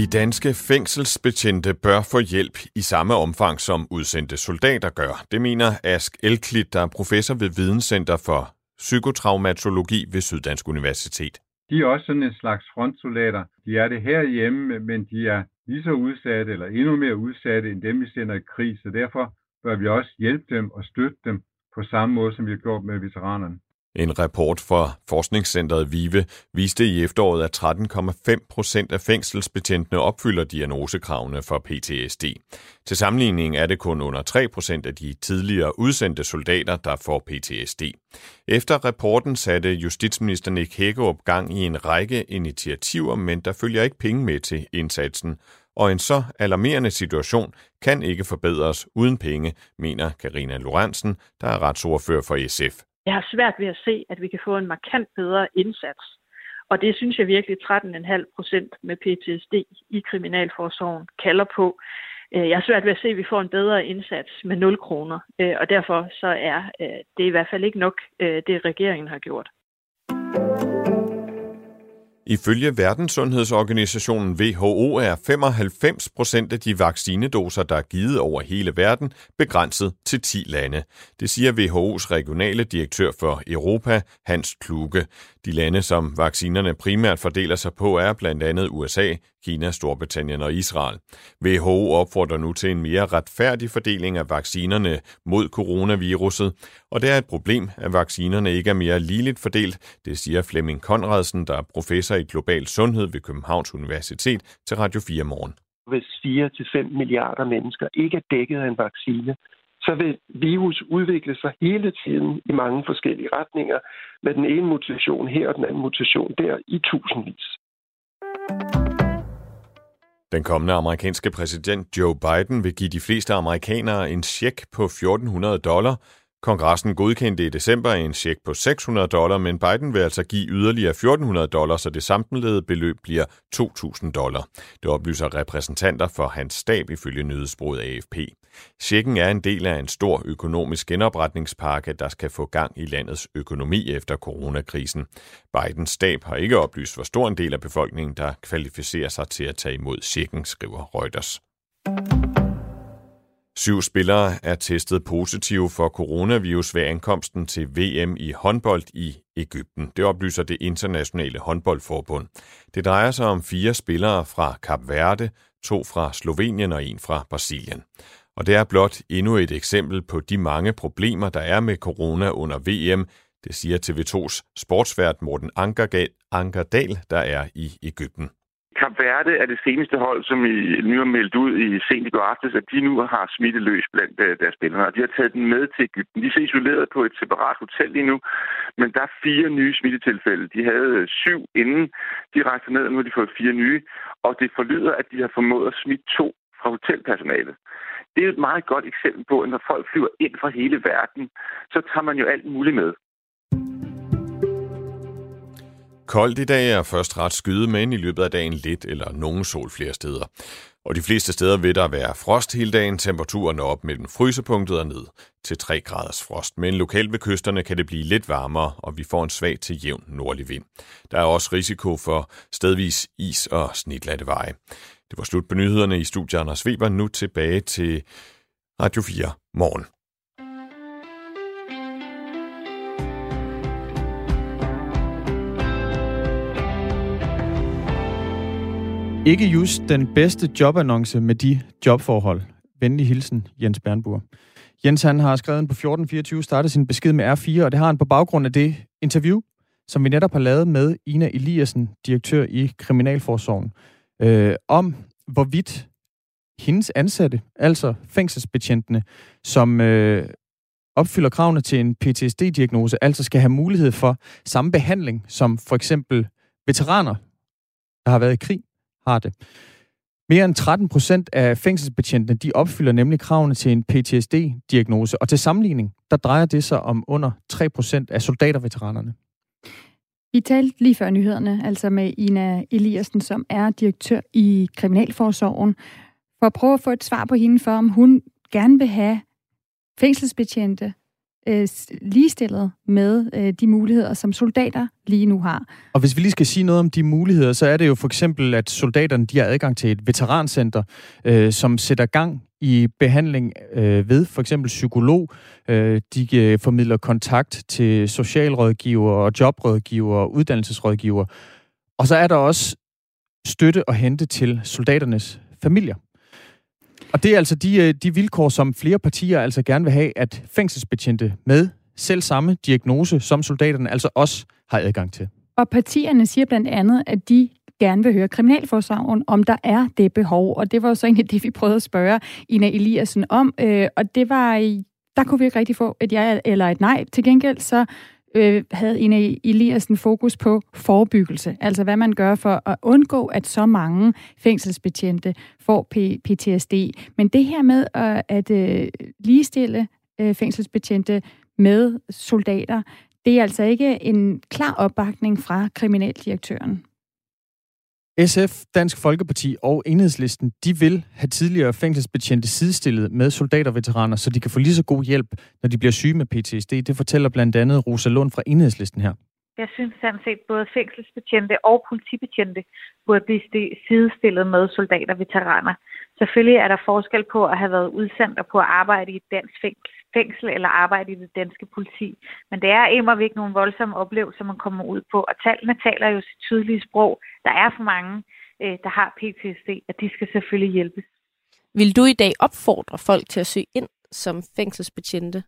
Speaker 8: De danske fængselsbetjente bør få hjælp i samme omfang, som udsendte soldater gør. Det mener Ask Elklit, der er professor ved Videnscenter for Psykotraumatologi ved Syddansk Universitet.
Speaker 5: De er også sådan en slags frontsoldater. De er det herhjemme, men de er lige så udsatte eller endnu mere udsatte end dem, vi sender i krig. Så derfor bør vi også hjælpe dem og støtte dem på samme måde, som vi har gjort med veteranerne.
Speaker 8: En rapport fra forskningscentret VIVE viste i efteråret, at 13,5 procent af fængselsbetjentene opfylder diagnosekravene for PTSD. Til sammenligning er det kun under 3 procent af de tidligere udsendte soldater, der får PTSD. Efter rapporten satte justitsminister Nick Hækkerup gang i en række initiativer, men der følger ikke penge med til indsatsen. Og en så alarmerende situation kan ikke forbedres uden penge, mener Karina Lorentzen, der er retsordfører for SF.
Speaker 9: Jeg har svært ved at se, at vi kan få en markant bedre indsats. Og det synes jeg virkelig 13,5 procent med PTSD i Kriminalforsorgen kalder på. Øh, jeg har svært ved at se, at vi får en bedre indsats med 0 kroner, øh, og derfor så er øh, det i hvert fald ikke nok, det regeringen har gjort.
Speaker 8: Ifølge Verdenssundhedsorganisationen WHO er 95 procent af de vaccinedoser, der er givet over hele verden, begrænset til 10 lande. Det siger WHO's regionale direktør for Europa, Hans Kluge. De lande, som vaccinerne primært fordeler sig på, er blandt andet USA, Kina, Storbritannien og Israel. WHO opfordrer nu til en mere retfærdig fordeling af vaccinerne mod coronaviruset, og det er et problem, at vaccinerne ikke er mere ligeligt fordelt, det siger Flemming Konradsen, der er professor i global sundhed ved Københavns Universitet til Radio 4 morgen.
Speaker 10: Hvis 4-5 milliarder mennesker ikke er dækket af en vaccine, så vil virus udvikle sig hele tiden i mange forskellige retninger, med den ene mutation her og den anden mutation der i tusindvis.
Speaker 8: Den kommende amerikanske præsident Joe Biden vil give de fleste amerikanere en check på 1400 dollar, Kongressen godkendte i december en check på 600 dollar, men Biden vil altså give yderligere 1400 dollar, så det samlede beløb bliver 2000 dollar. Det oplyser repræsentanter for hans stab ifølge nyhedsbruget AFP. Checken er en del af en stor økonomisk genopretningspakke, der skal få gang i landets økonomi efter coronakrisen. Bidens stab har ikke oplyst, hvor stor en del af befolkningen, der kvalificerer sig til at tage imod checken, skriver Reuters. Syv spillere er testet positive for coronavirus ved ankomsten til VM i håndbold i Ægypten. Det oplyser det internationale håndboldforbund. Det drejer sig om fire spillere fra Kap Verde, to fra Slovenien og en fra Brasilien. Og det er blot endnu et eksempel på de mange problemer, der er med corona under VM, det siger TV2's sportsvært Morten Ankerdal, der er i Ægypten.
Speaker 3: Kap Verde er det seneste hold, som I nu har meldt ud i sent i går aftes, at de nu har smitte løs blandt øh, deres spillere. Og de har taget den med til Ægypten. De er isoleret på et separat hotel lige nu, men der er fire nye smittetilfælde. De havde øh, syv inden de rejste ned, og nu har de fået fire nye. Og det forlyder, at de har formået at smitte to fra hotelpersonalet. Det er et meget godt eksempel på, at når folk flyver ind fra hele verden, så tager man jo alt muligt med.
Speaker 8: Koldt i dag er først ret skyde, men i løbet af dagen lidt eller nogen sol flere steder. Og de fleste steder vil der være frost hele dagen. Temperaturen er op mellem frysepunktet og ned til 3 graders frost. Men lokalt ved kysterne kan det blive lidt varmere, og vi får en svag til jævn nordlig vind. Der er også risiko for stedvis is og snitlatte veje. Det var slut på nyhederne i studiet Anders Weber. Nu tilbage til Radio 4 morgen.
Speaker 1: Ikke just den bedste jobannonce med de jobforhold. Venlig hilsen, Jens Bernburg. Jens han har skrevet en på 1424, startet sin besked med R4, og det har han på baggrund af det interview, som vi netop har lavet med Ina Eliassen, direktør i Kriminalforsorgen, øh, om hvorvidt hendes ansatte, altså fængselsbetjentene, som øh, opfylder kravene til en PTSD-diagnose, altså skal have mulighed for samme behandling som for eksempel veteraner, der har været i krig, har det. Mere end 13 procent af fængselsbetjentene, de opfylder nemlig kravene til en PTSD-diagnose, og til sammenligning, der drejer det sig om under 3 procent af soldaterveteranerne.
Speaker 2: Vi talte lige før nyhederne, altså med Ina Eliassen, som er direktør i Kriminalforsorgen, for at prøve at få et svar på hende for, om hun gerne vil have fængselsbetjente øh, ligestillet med øh, de muligheder, som soldater lige nu har.
Speaker 1: Og hvis vi lige skal sige noget om de muligheder, så er det jo for eksempel, at soldaterne de har adgang til et veterancenter, øh, som sætter gang i behandling øh, ved for eksempel psykolog. Øh, de øh, formidler kontakt til socialrådgiver og jobrådgiver og uddannelsesrådgiver. Og så er der også støtte og hente til soldaternes familier. Og det er altså de, øh, de vilkår, som flere partier altså gerne vil have, at fængselsbetjente med selv samme diagnose som soldaterne altså også har adgang til.
Speaker 2: Og partierne siger blandt andet, at de gerne vil høre Kriminalforsorgen, om der er det behov. Og det var jo så egentlig det, vi prøvede at spørge Ina Eliassen om. Øh, og det var, øh, der kunne vi ikke rigtig få et ja eller et nej. Til gengæld så øh, havde Ine Eliassen fokus på forebyggelse, altså hvad man gør for at undgå, at så mange fængselsbetjente får PTSD. Men det her med at, at øh, ligestille øh, fængselsbetjente med soldater, det er altså ikke en klar opbakning fra kriminaldirektøren.
Speaker 1: SF, Dansk Folkeparti og Enhedslisten, de vil have tidligere fængselsbetjente sidestillet med soldaterveteraner, så de kan få lige så god hjælp, når de bliver syge med PTSD. Det fortæller blandt andet Rosa Lund fra Enhedslisten her.
Speaker 11: Jeg synes sådan set, både fængselsbetjente og politibetjente burde blive sidestillet med soldater veteraner. Selvfølgelig er der forskel på at have været udsendt og på at arbejde i et dansk fængsel eller arbejde i det danske politi. Men det er immer ikke nogle voldsomme oplevelser, man kommer ud på. Og tallene taler jo sit tydelige sprog. Der er for mange, øh, der har PTSD, og de skal selvfølgelig hjælpes.
Speaker 12: Vil du i dag opfordre folk til at søge ind som fængselsbetjente?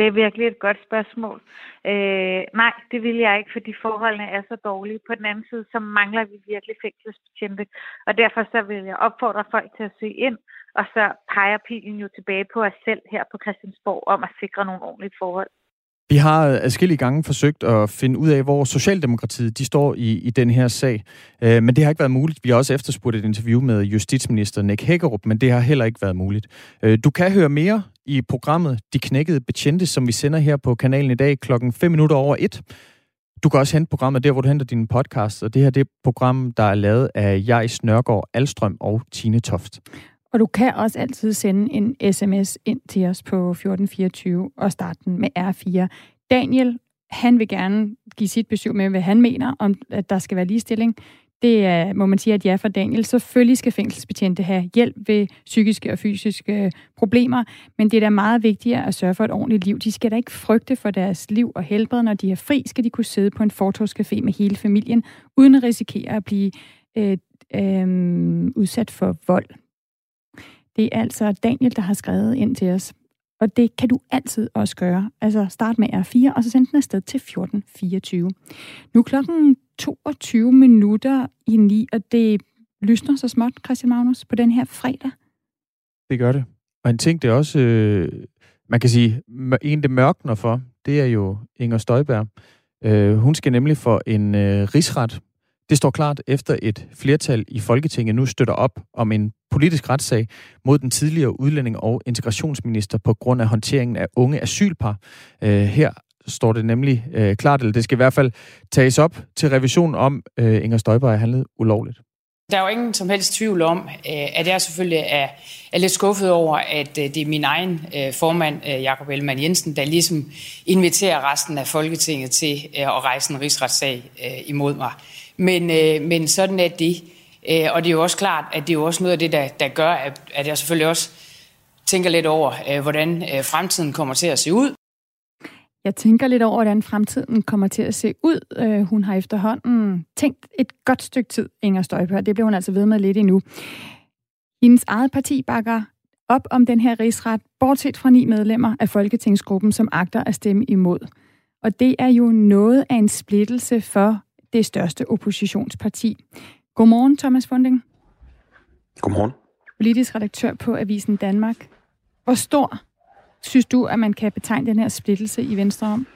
Speaker 11: Det er virkelig et godt spørgsmål. Øh, nej, det vil jeg ikke, fordi forholdene er så dårlige. På den anden side, så mangler vi virkelig fængselsbetjente, og derfor så vil jeg opfordre folk til at søge ind, og så peger pilen jo tilbage på os selv her på Christiansborg om at sikre nogle ordentlige forhold.
Speaker 1: Vi har adskillige gange forsøgt at finde ud af, hvor Socialdemokratiet de står i, i den her sag. Øh, men det har ikke været muligt. Vi har også efterspurgt et interview med justitsminister Nick Hækkerup, men det har heller ikke været muligt. Øh, du kan høre mere i programmet De Knækkede Betjente, som vi sender her på kanalen i dag klokken 5 minutter over 1. Du kan også hente programmet der, hvor du henter din podcast, og det her det er et program, der er lavet af Jais Nørgaard Alstrøm og Tine Toft.
Speaker 2: Og du kan også altid sende en sms ind til os på 1424 og starte den med R4. Daniel, han vil gerne give sit besøg med, hvad han mener om, at der skal være ligestilling. Det er, må man sige, at ja for Daniel. Selvfølgelig skal fængselsbetjente have hjælp ved psykiske og fysiske problemer, men det er da meget vigtigere at sørge for et ordentligt liv. De skal da ikke frygte for deres liv og helbred. Når de er fri, skal de kunne sidde på en fortogscafé med hele familien, uden at risikere at blive øh, øh, udsat for vold. Det er altså Daniel, der har skrevet ind til os. Og det kan du altid også gøre. Altså start med R4, og så send den afsted til 1424. Nu er klokken 22 minutter i 9, og det lysner så småt, Christian Magnus, på den her fredag.
Speaker 1: Det gør det. Og en ting, det er også, øh, man kan sige, en det mørkner for, det er jo Inger Støjberg. Øh, hun skal nemlig for en øh, rigsret det står klart efter et flertal i Folketinget nu støtter op om en politisk retssag mod den tidligere udlænding og integrationsminister på grund af håndteringen af unge asylpar. Øh, her står det nemlig øh, klart, eller det skal i hvert fald tages op til revision om øh, Inger Støjberg handlet ulovligt.
Speaker 13: Der er jo ingen som helst tvivl om, øh, at jeg selvfølgelig er, er lidt skuffet over, at øh, det er min egen øh, formand, Jakob Ellemann Jensen, der ligesom inviterer resten af Folketinget til at rejse en rigsretssag imod mig. Men, øh, men sådan er det. Øh, og det er jo også klart, at det er jo også noget af det, der, der gør, at, at jeg selvfølgelig også tænker lidt over, øh, hvordan øh, fremtiden kommer til at se ud.
Speaker 2: Jeg tænker lidt over, hvordan fremtiden kommer til at se ud. Øh, hun har efterhånden tænkt et godt stykke tid, Inger Støjberg. Det bliver hun altså ved med lidt endnu. Hendes eget parti bakker op om den her rigsret, bortset fra ni medlemmer af Folketingsgruppen, som agter at stemme imod. Og det er jo noget af en splittelse for det største oppositionsparti. Godmorgen, Thomas Funding.
Speaker 14: Godmorgen.
Speaker 2: Politisk redaktør på Avisen Danmark. Hvor stor synes du, at man kan betegne den her splittelse i Venstre om?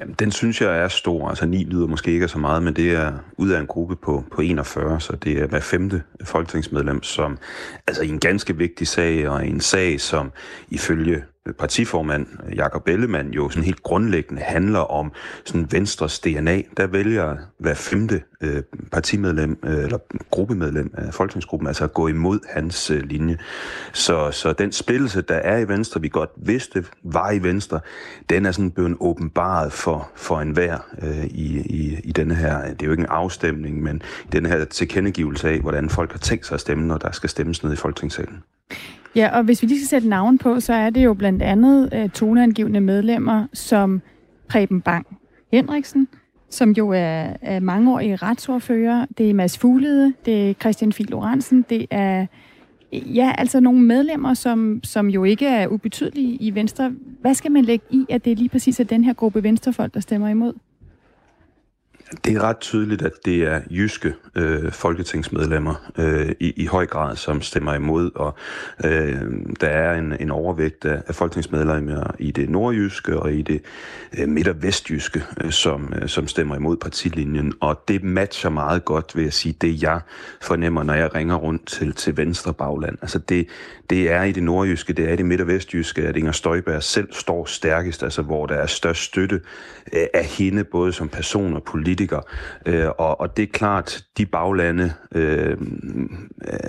Speaker 14: Jamen, den synes jeg er stor. Altså 9 lyder måske ikke så meget, men det er ud af en gruppe på, på 41, så det er hver femte folketingsmedlem, som altså i en ganske vigtig sag, og en sag, som ifølge partiformand Jakob Ellemann jo sådan helt grundlæggende handler om sådan Venstres DNA. Der vælger hver femte øh, partimedlem øh, eller gruppemedlem af folketingsgruppen altså at gå imod hans øh, linje. Så, så den splittelse, der er i Venstre, vi godt vidste var i Venstre, den er sådan blevet åbenbaret for, for enhver øh, i, i, i denne her, det er jo ikke en afstemning, men i denne her tilkendegivelse af, hvordan folk har tænkt sig at stemme, når der skal stemmes ned i folketingssalen.
Speaker 2: Ja, og hvis vi lige skal sætte navn på, så er det jo blandt andet øh, toneangivende medlemmer som Preben Bang Henriksen, som jo er, er mangeårig retsordfører. Det er Mads Fuglede, det er Christian Fil Lorentzen, det er ja, altså nogle medlemmer, som, som jo ikke er ubetydelige i Venstre. Hvad skal man lægge i, at det er lige præcis er den her gruppe venstrefolk, der stemmer imod?
Speaker 14: Det er ret tydeligt, at det er jyske øh, folketingsmedlemmer øh, i, i høj grad, som stemmer imod, og øh, der er en, en overvægt af, af folketingsmedlemmer i det nordjyske og i det øh, midt- og vestjyske, øh, som, øh, som stemmer imod partilinjen, og det matcher meget godt, vil jeg sige, det jeg fornemmer, når jeg ringer rundt til, til venstre bagland. Altså det, det er i det nordjyske, det er i det midt- og vestjyske, at Inger Støjberg selv står stærkest, altså hvor der er størst støtte øh, af hende, både som person og politiker. Øh, og, og det er klart, de baglande øh,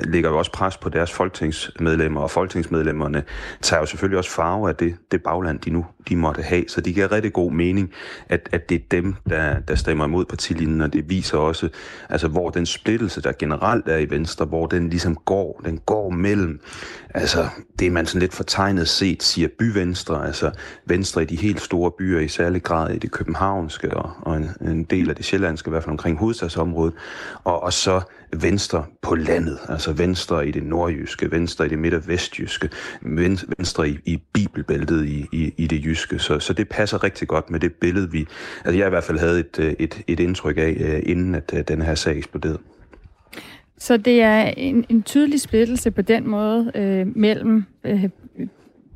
Speaker 14: lægger jo også pres på deres folketingsmedlemmer, og folketingsmedlemmerne tager jo selvfølgelig også farve af det, det bagland, de nu de måtte have. Så det giver rigtig god mening, at, at det er dem, der, der stemmer imod partilinjen, og det viser også, altså, hvor den splittelse, der generelt er i Venstre, hvor den ligesom går, den går mellem altså det, man sådan lidt fortegnet set siger byvenstre, altså venstre i de helt store byer, i særlig grad i det københavnske og, og en, en del af det sjællandske, i hvert fald omkring hovedstadsområdet, og, og så venstre på landet, altså venstre i det nordjyske, venstre i det midt- og vestjyske, venstre i, i bibelbæltet i, i, i det jyske. Så, så det passer rigtig godt med det billede, vi, altså jeg i hvert fald havde et, øh, et, et indtryk af, øh, inden at øh, den her sag eksploderede.
Speaker 2: Så det er en, en tydelig splittelse på den måde øh, mellem øh,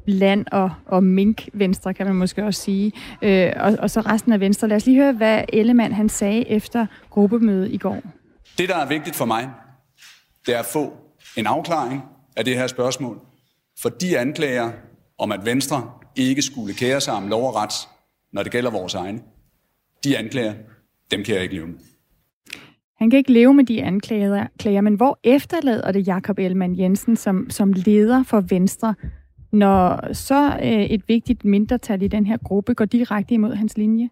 Speaker 2: land og, og mink-venstre, kan man måske også sige, øh, og, og så resten af venstre. Lad os lige høre, hvad Ellemann han sagde efter gruppemødet i går.
Speaker 15: Det, der er vigtigt for mig, det er at få en afklaring af det her spørgsmål, for de anklager om, at Venstre ikke skulle kære sig om lov og ret, når det gælder vores egne, de anklager, dem kan jeg ikke leve med.
Speaker 2: Han kan ikke leve med de anklager, men hvor efterlader det Jakob Elman Jensen som, som leder for Venstre, når så øh, et vigtigt mindretal i den her gruppe går direkte imod hans linje?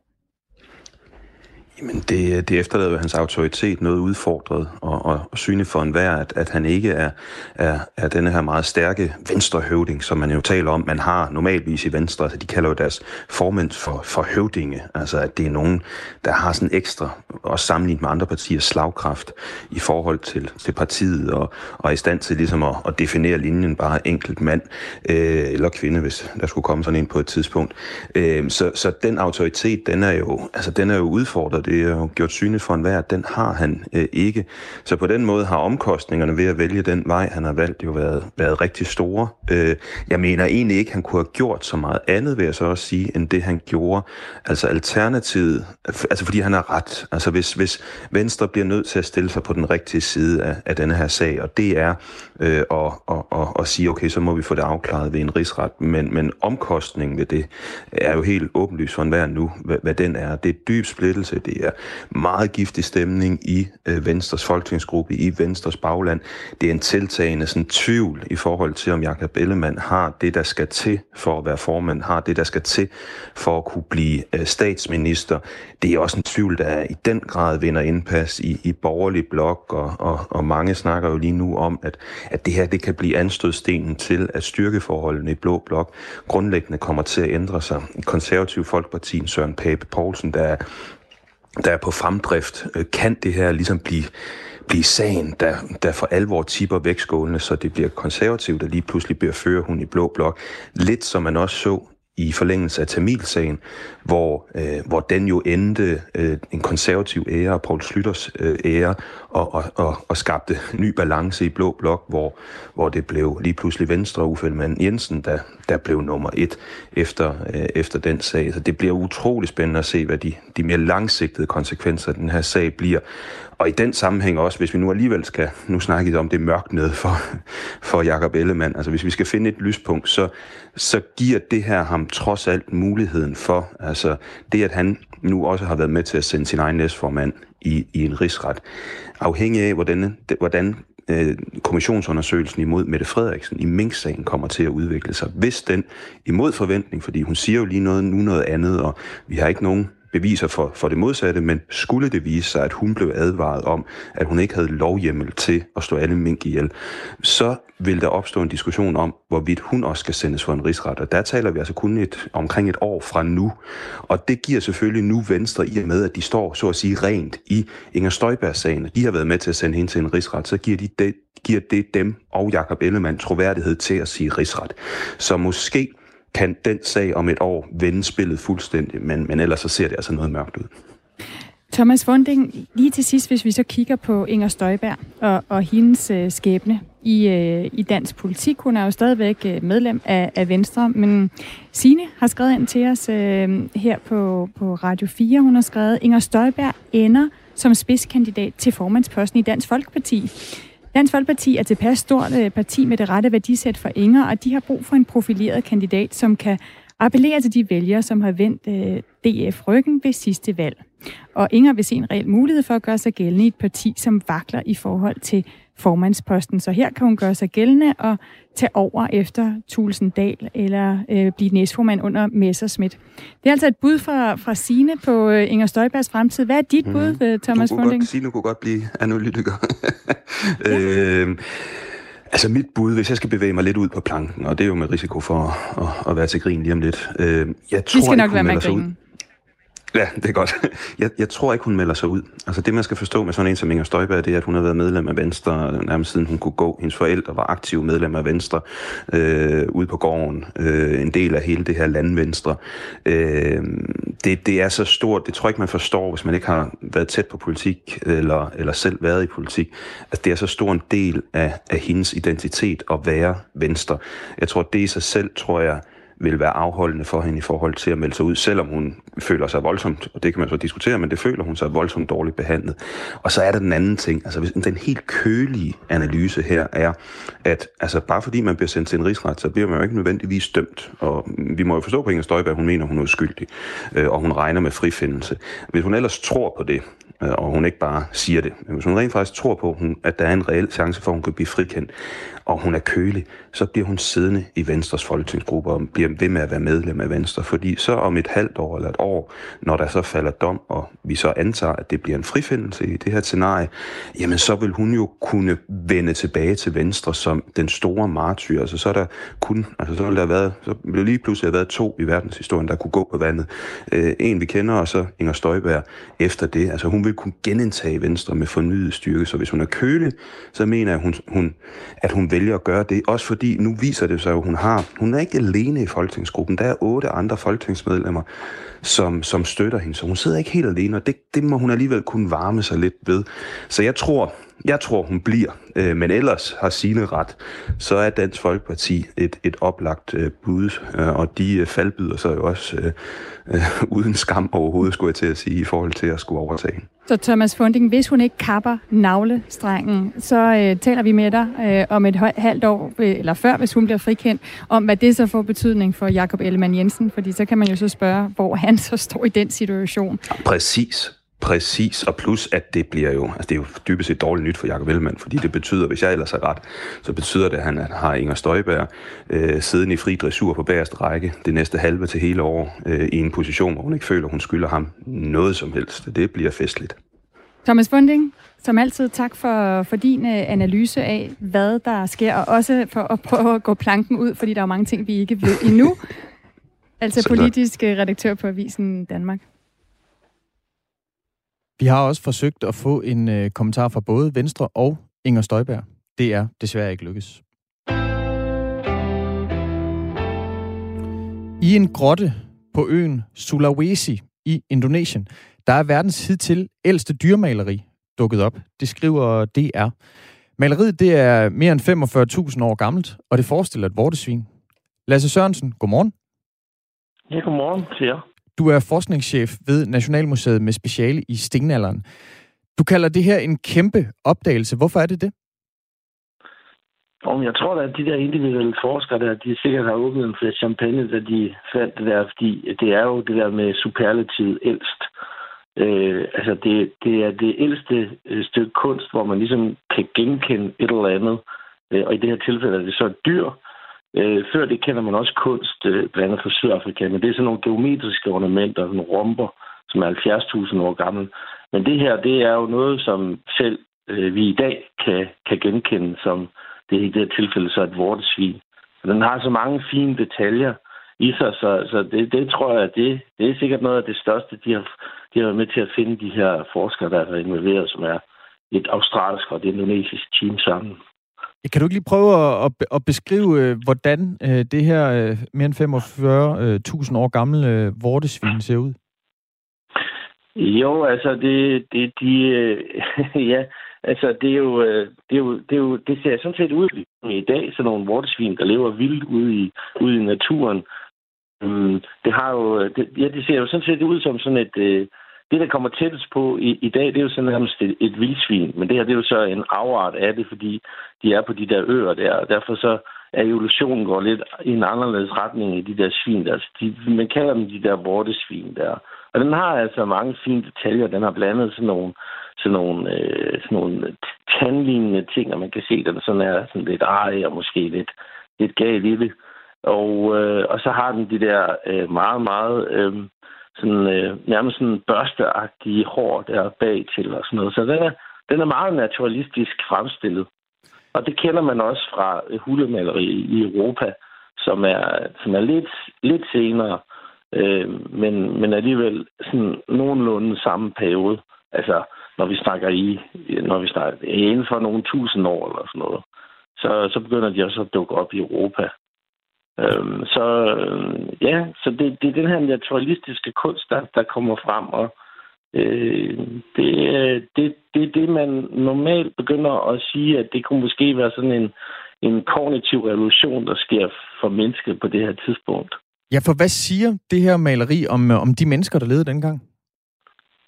Speaker 14: Jamen, det, det efterlader hans autoritet noget udfordret og, og, og synligt for enhver, at, at han ikke er, er, er denne her meget stærke venstrehøvding, som man jo taler om, man har normalvis i Venstre. Altså, de kalder jo deres formænd for, for høvdinge. Altså, at det er nogen, der har sådan ekstra, også sammenlignet med andre partiers slagkraft i forhold til, til partiet, og, og er i stand til ligesom at, at definere linjen bare enkelt mand øh, eller kvinde, hvis der skulle komme sådan en på et tidspunkt. Øh, så, så den autoritet, den er jo, altså, den er jo udfordret det er jo gjort synligt for enhver, at den har han øh, ikke. Så på den måde har omkostningerne ved at vælge den vej, han har valgt, jo været, været rigtig store. Øh, jeg mener egentlig ikke, han kunne have gjort så meget andet, vil jeg så også sige, end det han gjorde. Altså alternativet, altså fordi han har ret. Altså hvis, hvis Venstre bliver nødt til at stille sig på den rigtige side af, af denne her sag, og det er øh, at, at, at, at sige, okay, så må vi få det afklaret ved en rigsret, men, men omkostningen ved det er jo helt åbenlyst for enhver nu, hvad, hvad den er. Det er dyb splittelse, det er meget giftig stemning i øh, Venstres folketingsgruppe, i Venstres bagland. Det er en tiltagende sådan, tvivl i forhold til, om Jakob Ellemann har det, der skal til for at være formand, har det, der skal til for at kunne blive øh, statsminister. Det er også en tvivl, der i den grad vinder indpas i, i borgerlig blok, og, og, og mange snakker jo lige nu om, at, at det her det kan blive anstødstenen til, at styrkeforholdene i Blå Blok grundlæggende kommer til at ændre sig. Konservativ Folkeparti, Søren Pape Poulsen, der der er på fremdrift, øh, kan det her ligesom blive, blive sagen, der, der for alvor tipper vægtskålene, så det bliver konservativt, der lige pludselig bliver fører hun i blå blok. Lidt som man også så i forlængelse af Tamilsagen, hvor, øh, hvor den jo endte øh, en konservativ ære, Paul Slytters øh, ære, og, og, og, og skabte ny balance i Blå Blok, hvor, hvor det blev lige pludselig Venstre Uffe Ellemann Jensen, der, der blev nummer et efter, øh, efter den sag. Så det bliver utrolig spændende at se, hvad de, de mere langsigtede konsekvenser af den her sag bliver. Og i den sammenhæng også, hvis vi nu alligevel skal, nu snakke om det mørkt ned for, for Jakob Ellemann, altså hvis vi skal finde et lyspunkt, så, så giver det her ham trods alt muligheden for, altså det at han nu også har været med til at sende sin egen næstformand i, i en rigsret, afhængig af hvordan, hvordan øh, kommissionsundersøgelsen imod Mette Frederiksen i Mink-sagen kommer til at udvikle sig. Hvis den imod forventning, fordi hun siger jo lige noget, nu noget andet, og vi har ikke nogen beviser for, for det modsatte, men skulle det vise sig, at hun blev advaret om, at hun ikke havde lovhjemmel til at stå alle mink ihjel, så vil der opstå en diskussion om, hvorvidt hun også skal sendes for en rigsret. Og der taler vi altså kun et, omkring et år fra nu. Og det giver selvfølgelig nu Venstre i og med, at de står så at sige rent i Inger Støjberg-sagen. De har været med til at sende hende til en rigsret. Så giver, de det, giver det dem og Jakob Ellemann troværdighed til at sige rigsret. Så måske kan den sag om et år vende spillet fuldstændig, men, men ellers så ser det altså noget mørkt ud.
Speaker 2: Thomas Funding, lige til sidst, hvis vi så kigger på Inger Støjberg og, og hendes øh, skæbne i, øh, i dansk politik. Hun er jo stadigvæk øh, medlem af, af Venstre, men Sine har skrevet ind til os øh, her på, på Radio 4. Hun har skrevet, Inger Støjberg ender som spidskandidat til formandsposten i Dansk Folkeparti. Dansk Folkeparti er tilpas stort øh, parti med det rette værdisæt for Inger, og de har brug for en profileret kandidat, som kan appellere til de vælgere, som har vendt øh, DF ryggen ved sidste valg. Og Inger vil se en reel mulighed for at gøre sig gældende i et parti, som vakler i forhold til formandsposten. Så her kan hun gøre sig gældende og tage over efter Tulsendal eller øh, blive næstformand under Messerschmidt. Det er altså et bud fra, fra Sine på øh, Inger Støjbergs fremtid. Hvad er dit mm. bud, øh, Thomas Funding?
Speaker 14: Sine kunne godt blive analytiker. ja. øh, Altså mit bud, hvis jeg skal bevæge mig lidt ud på planken, og det er jo med risiko for at, at være til grin lige om lidt. Øh, jeg tror
Speaker 2: Vi skal nok være med at
Speaker 14: Ja, det er godt. Jeg, jeg tror ikke, hun melder sig ud. Altså det, man skal forstå med sådan en som Inger Støjberg, det er, at hun har været medlem af Venstre nærmest siden hun kunne gå. Hendes forældre var aktive medlem af Venstre øh, ude på gården. Øh, en del af hele det her landvenstre. Øh, det, det er så stort, det tror jeg ikke, man forstår, hvis man ikke har været tæt på politik, eller, eller selv været i politik. Altså det er så stor en del af, af hendes identitet at være Venstre. Jeg tror, det i sig selv, tror jeg, vil være afholdende for hende i forhold til at melde sig ud, selvom hun føler sig voldsomt, og det kan man så diskutere, men det føler hun sig voldsomt dårligt behandlet. Og så er der den anden ting, altså hvis den helt kølige analyse her er, at altså bare fordi man bliver sendt til en rigsret, så bliver man jo ikke nødvendigvis dømt. Og vi må jo forstå på Inger Støjberg, hun mener, hun er uskyldig, øh, og hun regner med frifindelse. Hvis hun ellers tror på det, øh, og hun ikke bare siger det, men hvis hun rent faktisk tror på, at der er en reel chance for, at hun kan blive frikendt, og hun er kølig, så bliver hun siddende i Venstres folketingsgruppe og bliver ved med at være medlem af Venstre. Fordi så om et halvt år eller et år, når der så falder dom, og vi så antager, at det bliver en frifindelse i det her scenarie, jamen så vil hun jo kunne vende tilbage til Venstre som den store martyr. Altså så er der kun, altså så vil der været, så vil lige pludselig have været to i verdenshistorien, der kunne gå på vandet. Øh, en vi kender, og så Inger Støjberg efter det. Altså hun vil kunne genindtage Venstre med fornyet styrke. Så hvis hun er kølig, så mener jeg, hun, hun, at hun vælge at gøre det. Også fordi nu viser det sig at hun har, hun er ikke alene i folketingsgruppen. Der er otte andre folketingsmedlemmer, som, som støtter hende. Så hun sidder ikke helt alene, og det, det må hun alligevel kunne varme sig lidt ved. Så jeg tror, jeg tror, hun bliver. Øh, men ellers har sine ret. Så er Dansk Folkeparti et, et oplagt øh, bud, øh, og de øh, faldbyder sig jo også øh, øh, uden skam overhovedet, skulle jeg til at sige, i forhold til at skulle overtage.
Speaker 2: Så Thomas Funding, hvis hun ikke kapper navlestrengen, så øh, taler vi med dig øh, om et halvt år, øh, eller før, hvis hun bliver frikendt, om hvad det så får betydning for Jakob Ellemann Jensen, fordi så kan man jo så spørge, hvor han så står i den situation.
Speaker 14: Præcis. Præcis, og plus at det bliver jo, altså det er jo dybest set dårligt nyt for Jakob Ellemann, fordi det betyder, hvis jeg ellers er ret, så betyder det, at han har Inger Støjberg øh, siddende i fri dressur på bagerste række det næste halve til hele år øh, i en position, hvor hun ikke føler, hun skylder ham noget som helst. Det bliver festligt.
Speaker 2: Thomas Bunding, som altid, tak for, for din øh, analyse af, hvad der sker, og også for at prøve at gå planken ud, fordi der er mange ting, vi ikke ved endnu. altså politisk øh, redaktør på Avisen Danmark.
Speaker 1: Vi har også forsøgt at få en øh, kommentar fra både Venstre og Inger Støjberg. Det er desværre ikke lykkes. I en grotte på øen Sulawesi i Indonesien, der er verdens hidtil ældste dyrmaleri dukket op. Det skriver DR. Maleriet det er mere end 45.000 år gammelt, og det forestiller et vortesvin. Lasse Sørensen, godmorgen.
Speaker 16: Ja, godmorgen til jer.
Speaker 1: Du er forskningschef ved Nationalmuseet med speciale i stenalderen. Du kalder det her en kæmpe opdagelse. Hvorfor er det det?
Speaker 16: Om jeg tror da, at de der individuelle forskere der, de sikkert har åbnet en flaske champagne, da de fandt det der, fordi det er jo det der med superlativ ældst. Øh, altså det, det er det ældste øh, stykke kunst, hvor man ligesom kan genkende et eller andet. Øh, og i det her tilfælde er det så et dyr. Øh, Øh, før det kender man også kunst, øh, blandt andet fra Sydafrika, men det er sådan nogle geometriske ornamenter, nogle romper, som er 70.000 år gammel. Men det her, det er jo noget, som selv øh, vi i dag kan, kan genkende som det er i det her tilfælde så et vortesvin. Den har så mange fine detaljer i sig, så, så det, det tror jeg, det, det er sikkert noget af det største, de har, de har været med til at finde de her forskere, der er involveret, som er et australsk og et indonesisk team sammen.
Speaker 1: Kan du ikke lige prøve at, at beskrive, øh, hvordan øh, det her øh, mere end 45.000 år gamle vortesvin ser ud?
Speaker 16: Jo, altså det, det de, ja, altså det er jo, det er jo, det er jo, det ser sådan set ud i dag, sådan nogle vortesvin, der lever vildt ude i, ude i naturen. Mm, det har jo, det, ja, det ser jo sådan set ud som sådan et, det, der kommer tættest på i, i dag, det er jo sådan nærmest et, et vildsvin. Men det her, det er jo så en afart af det, fordi de er på de der øer der. Og derfor så er evolutionen går lidt i en anderledes retning i de der svin der. De, man kalder dem de der vortesvin der. Og den har altså mange fine detaljer. Den har blandet sådan nogle, sådan nogle, øh, sådan nogle tandlignende ting, og man kan se, at den sådan er sådan lidt arig og måske lidt, lidt gal i det. Og, øh, og så har den de der øh, meget, meget øh, sådan, øh, nærmest sådan børsteagtige hår der bag til og sådan noget. Så den er, den er meget naturalistisk fremstillet. Og det kender man også fra øh, hulemaleri i Europa, som er, som er lidt, lidt senere, øh, men, men alligevel sådan nogenlunde samme periode. Altså, når vi snakker i, når vi snakker inden for nogle tusind år eller sådan noget, så, så begynder de også at dukke op i Europa. Øhm, så øh, ja, så det, det er den her naturalistiske kunst, der, der kommer frem, og øh, det, det, det er det, man normalt begynder at sige, at det kunne måske være sådan en, en kognitiv revolution, der sker for mennesket på det her tidspunkt.
Speaker 1: Ja, for hvad siger det her maleri om, om de mennesker, der levede dengang?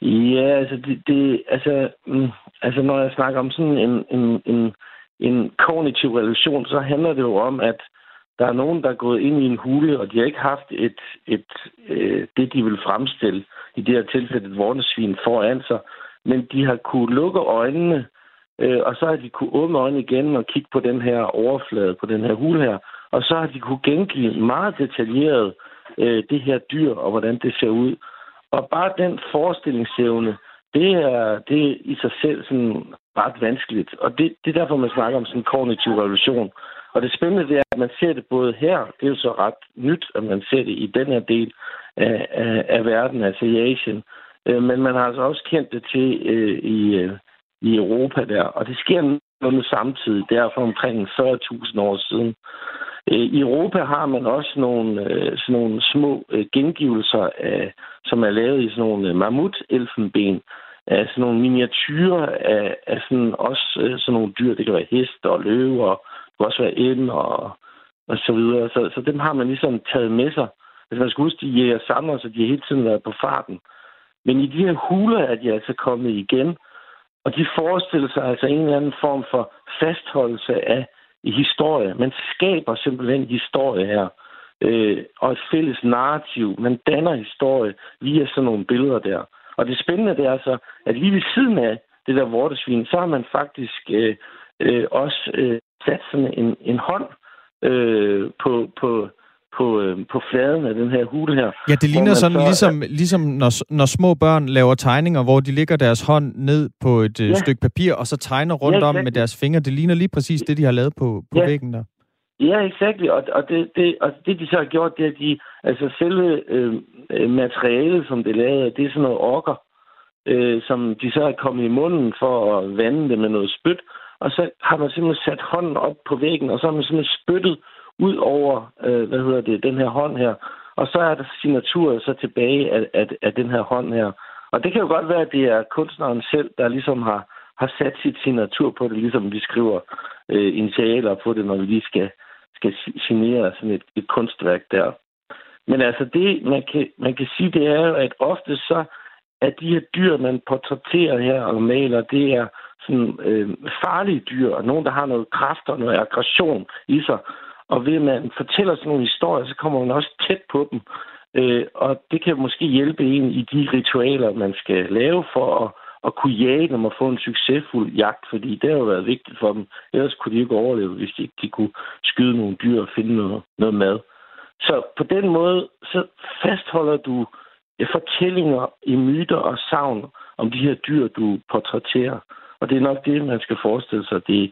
Speaker 16: Ja, altså, det, det, altså, mm, altså når jeg snakker om sådan en, en, en, en kognitiv revolution, så handler det jo om, at der er nogen, der er gået ind i en hule, og de har ikke haft et, et, øh, det, de vil fremstille, i det her tilfælde et vornesvin foran sig, men de har kunne lukke øjnene, øh, og så har de kunne åbne øjnene igen og kigge på den her overflade, på den her hule her, og så har de kunne gengive meget detaljeret øh, det her dyr, og hvordan det ser ud. Og bare den forestillingsevne, det er, det er i sig selv sådan ret vanskeligt. Og det, det er derfor, man snakker om sådan en kognitiv revolution. Og det spændende det er, at man ser det både her, det er jo så ret nyt, at man ser det i den her del af, af, af verden, altså i Asien. Øh, men man har altså også kendt det til øh, i, øh, i Europa der, og det sker noget samtidig, der for omkring 40.000 år siden. Øh, I Europa har man også nogle, øh, sådan nogle små gengivelser, af, som er lavet i sådan nogle mammut-elfenben, af sådan nogle miniatyrer af, af sådan, også sådan nogle dyr. Det kan være heste og løver kunne også være ind og, og så videre. Så, så dem har man ligesom taget med sig. Hvis man skal huske, de jæger samler, så de har hele tiden været på farten. Men i de her huler er de altså kommet igen, og de forestiller sig altså en eller anden form for fastholdelse af i historie. Man skaber simpelthen historie her, øh, og et fælles narrativ. Man danner historie via sådan nogle billeder der. Og det spændende det er altså, at lige ved siden af det der vortesvin, så har man faktisk øh, øh, også øh, sat sådan en, en hånd øh, på, på, på, øh, på fladen af den her hule her.
Speaker 1: Ja, det ligner sådan så, ligesom, ligesom når, når små børn laver tegninger, hvor de lægger deres hånd ned på et øh, ja. stykke papir, og så tegner rundt ja, om med deres fingre. Det ligner lige præcis det, de har lavet på, på ja. væggen der.
Speaker 16: Ja, exakt. Og, og, det, det, og det, de så har gjort, det er, at de, altså selve øh, materialet, som det lavede, det er sådan noget orker, øh, som de så er kommet i munden for at vande det med noget spyt, og så har man simpelthen sat hånden op på væggen, og så har man simpelthen spyttet ud over, øh, hvad hedder det, den her hånd her. og så er der signaturer så tilbage af, af, af den her hånd her. Og det kan jo godt være, at det er kunstneren selv, der ligesom har, har sat sit signatur på det, ligesom vi skriver øh, initialer på det, når vi lige skal, skal signere sådan et, et kunstværk der. Men altså det, man kan, man kan sige, det er jo, at ofte så at de her dyr, man portrætterer her og maler, det er sådan øh, farlige dyr, og nogen, der har noget kraft og noget aggression i sig. Og ved at man fortæller sådan nogle historier, så kommer man også tæt på dem. Øh, og det kan måske hjælpe en i de ritualer, man skal lave for at, at kunne jage dem og få en succesfuld jagt, fordi det har jo været vigtigt for dem. Ellers kunne de ikke overleve, hvis de ikke de kunne skyde nogle dyr og finde noget, noget mad. Så på den måde, så fastholder du øh, fortællinger i myter og savn om de her dyr, du portrætterer. Og det er nok det, man skal forestille sig, det,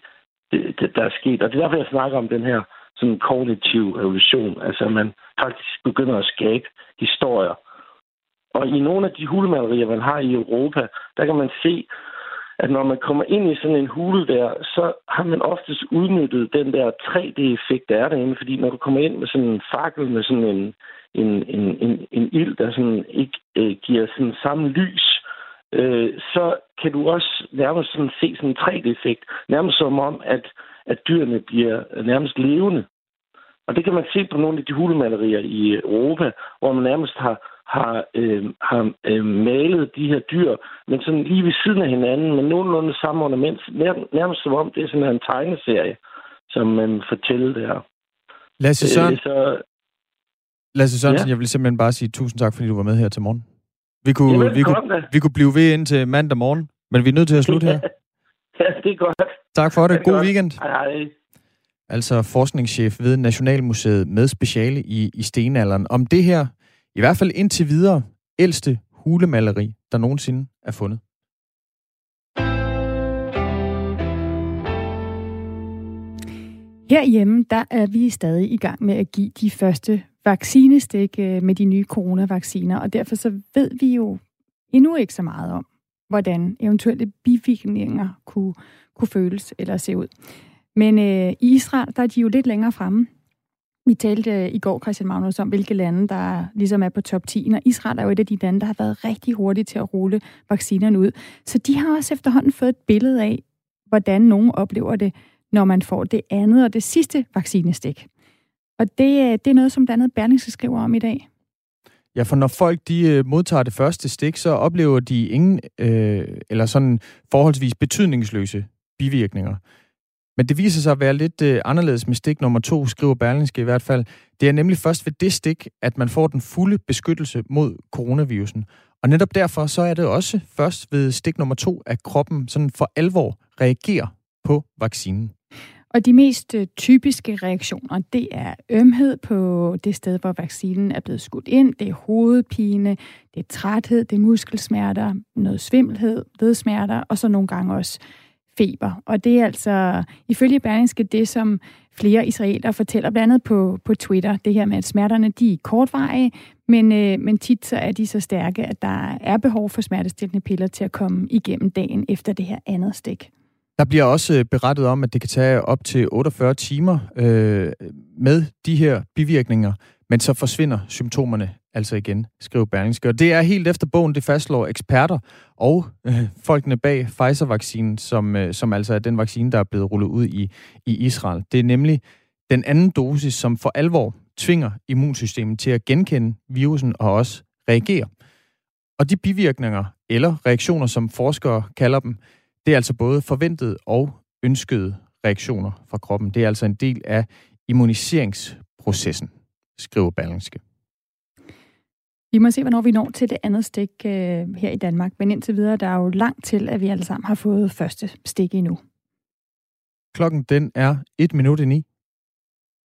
Speaker 16: det, det der er sket. Og det er derfor, jeg snakker om den her sådan kognitiv revolution. Altså, man faktisk begynder at skabe historier. Og i nogle af de hulemalerier, man har i Europa, der kan man se, at når man kommer ind i sådan en hule der, så har man oftest udnyttet den der 3D-effekt, der er derinde. Fordi når du kommer ind med sådan en fakkel med sådan en, en, en, en, en ild, der sådan ikke øh, giver sådan samme lys, øh, så kan du også nærmest sådan se sådan en 3D-effekt. Nærmest som om, at, at dyrene bliver nærmest levende. Og det kan man se på nogle af de hulemalerier i Europa, hvor man nærmest har, har, øh, har øh, malet de her dyr, men sådan lige ved siden af hinanden, med nogenlunde samme ornament, nærmest som om det er sådan en tegneserie, som man fortæller der.
Speaker 1: Lasse Søren, øh, så, Lasse Sørensen, ja. jeg vil simpelthen bare sige tusind tak, fordi du var med her til morgen. Vi kunne, ja, vi, kunne, vi kunne blive ved indtil mandag morgen, men vi er nødt til at slutte her.
Speaker 16: ja, det er godt.
Speaker 1: Tak for det. det God godt. weekend.
Speaker 16: Hej, hej.
Speaker 1: Altså forskningschef ved Nationalmuseet med speciale i, i stenalderen. Om det her, i hvert fald indtil videre, ældste hulemaleri, der nogensinde er fundet.
Speaker 2: Herhjemme, der er vi stadig i gang med at give de første vaccinestik øh, med de nye coronavacciner, og derfor så ved vi jo endnu ikke så meget om, hvordan eventuelle bivirkninger kunne, kunne føles eller se ud. Men øh, i Israel, der er de jo lidt længere fremme. Vi talte øh, i går, Christian Magnus, om hvilke lande, der ligesom er på top 10, og Israel er jo et af de lande, der har været rigtig hurtige til at rulle vaccinerne ud. Så de har også efterhånden fået et billede af, hvordan nogen oplever det, når man får det andet og det sidste vaccinestik. Og det, øh, det er noget, som blandt andet Berlingske skriver om i dag.
Speaker 1: Ja, for når folk de øh, modtager det første stik, så oplever de ingen øh, eller sådan forholdsvis betydningsløse bivirkninger. Men det viser sig at være lidt øh, anderledes med stik nummer to, skriver Berlingske i hvert fald. Det er nemlig først ved det stik, at man får den fulde beskyttelse mod coronavirusen. Og netop derfor så er det også først ved stik nummer to, at kroppen sådan for alvor reagerer på vaccinen.
Speaker 2: Og de mest øh, typiske reaktioner, det er ømhed på det sted, hvor vaccinen er blevet skudt ind. Det er hovedpine, det er træthed, det er muskelsmerter, noget svimmelhed, ledsmerter, og så nogle gange også feber. Og det er altså ifølge Berlingske det, som flere israelere fortæller, blandt andet på, på Twitter, det her med, at smerterne de er kortvarige, men, øh, men tit så er de så stærke, at der er behov for smertestillende piller til at komme igennem dagen efter det her andet stik.
Speaker 1: Der bliver også øh, berettet om, at det kan tage op til 48 timer øh, med de her bivirkninger, men så forsvinder symptomerne altså igen, skriver Berlingske. Og det er helt efter bogen, det fastslår eksperter og øh, folkene bag Pfizer-vaccinen, som, øh, som altså er den vaccine, der er blevet rullet ud i, i Israel. Det er nemlig den anden dosis, som for alvor tvinger immunsystemet til at genkende virusen og også reagere. Og de bivirkninger, eller reaktioner, som forskere kalder dem, det er altså både forventede og ønskede reaktioner fra kroppen. Det er altså en del af immuniseringsprocessen, skriver Berlingske.
Speaker 2: Vi må se, hvornår vi når til det andet stik øh, her i Danmark. Men indtil videre, der er jo langt til, at vi alle sammen har fået første stik endnu.
Speaker 1: Klokken den er et minut i ni.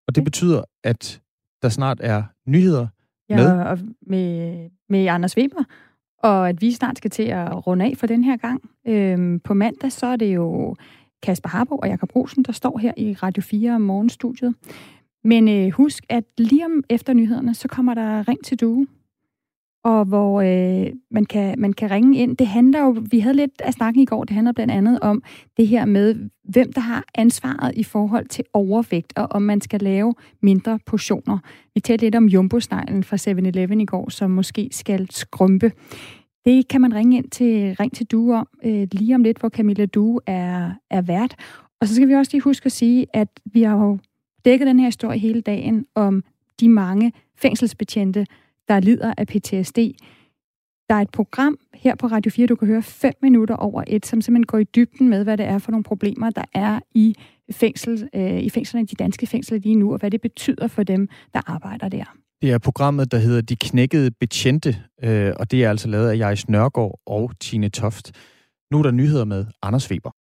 Speaker 1: Og det betyder, at der snart er nyheder
Speaker 2: ja, med... Og med, med Anders Weber, og at vi snart skal til at runde af for den her gang. Øhm, på mandag, så er det jo Kasper Harbo og Jakob Rosen, der står her i Radio 4 morgenstudiet. Men øh, husk, at lige om efter nyhederne, så kommer der Ring til Due og hvor øh, man, kan, man kan ringe ind. Det handler jo, vi havde lidt af snakken i går, det handler blandt andet om det her med, hvem der har ansvaret i forhold til overvægt, og om man skal lave mindre portioner. Vi talte lidt om jumbo fra 7-Eleven i går, som måske skal skrumpe. Det kan man ringe ind til Ring til Du om øh, lige om lidt, hvor Camilla Du er, er vært. Og så skal vi også lige huske at sige, at vi har jo dækket den her historie hele dagen om de mange fængselsbetjente, der lider af PTSD. Der er et program her på Radio 4, du kan høre 5 minutter over et, som simpelthen går i dybden med, hvad det er for nogle problemer, der er i fængsel, øh, i fængslerne, de danske fængsler lige nu, og hvad det betyder for dem, der arbejder der.
Speaker 1: Det er programmet, der hedder De Knækkede Betjente, øh, og det er altså lavet af Jais Nørgaard og Tine Toft. Nu er der nyheder med Anders Weber.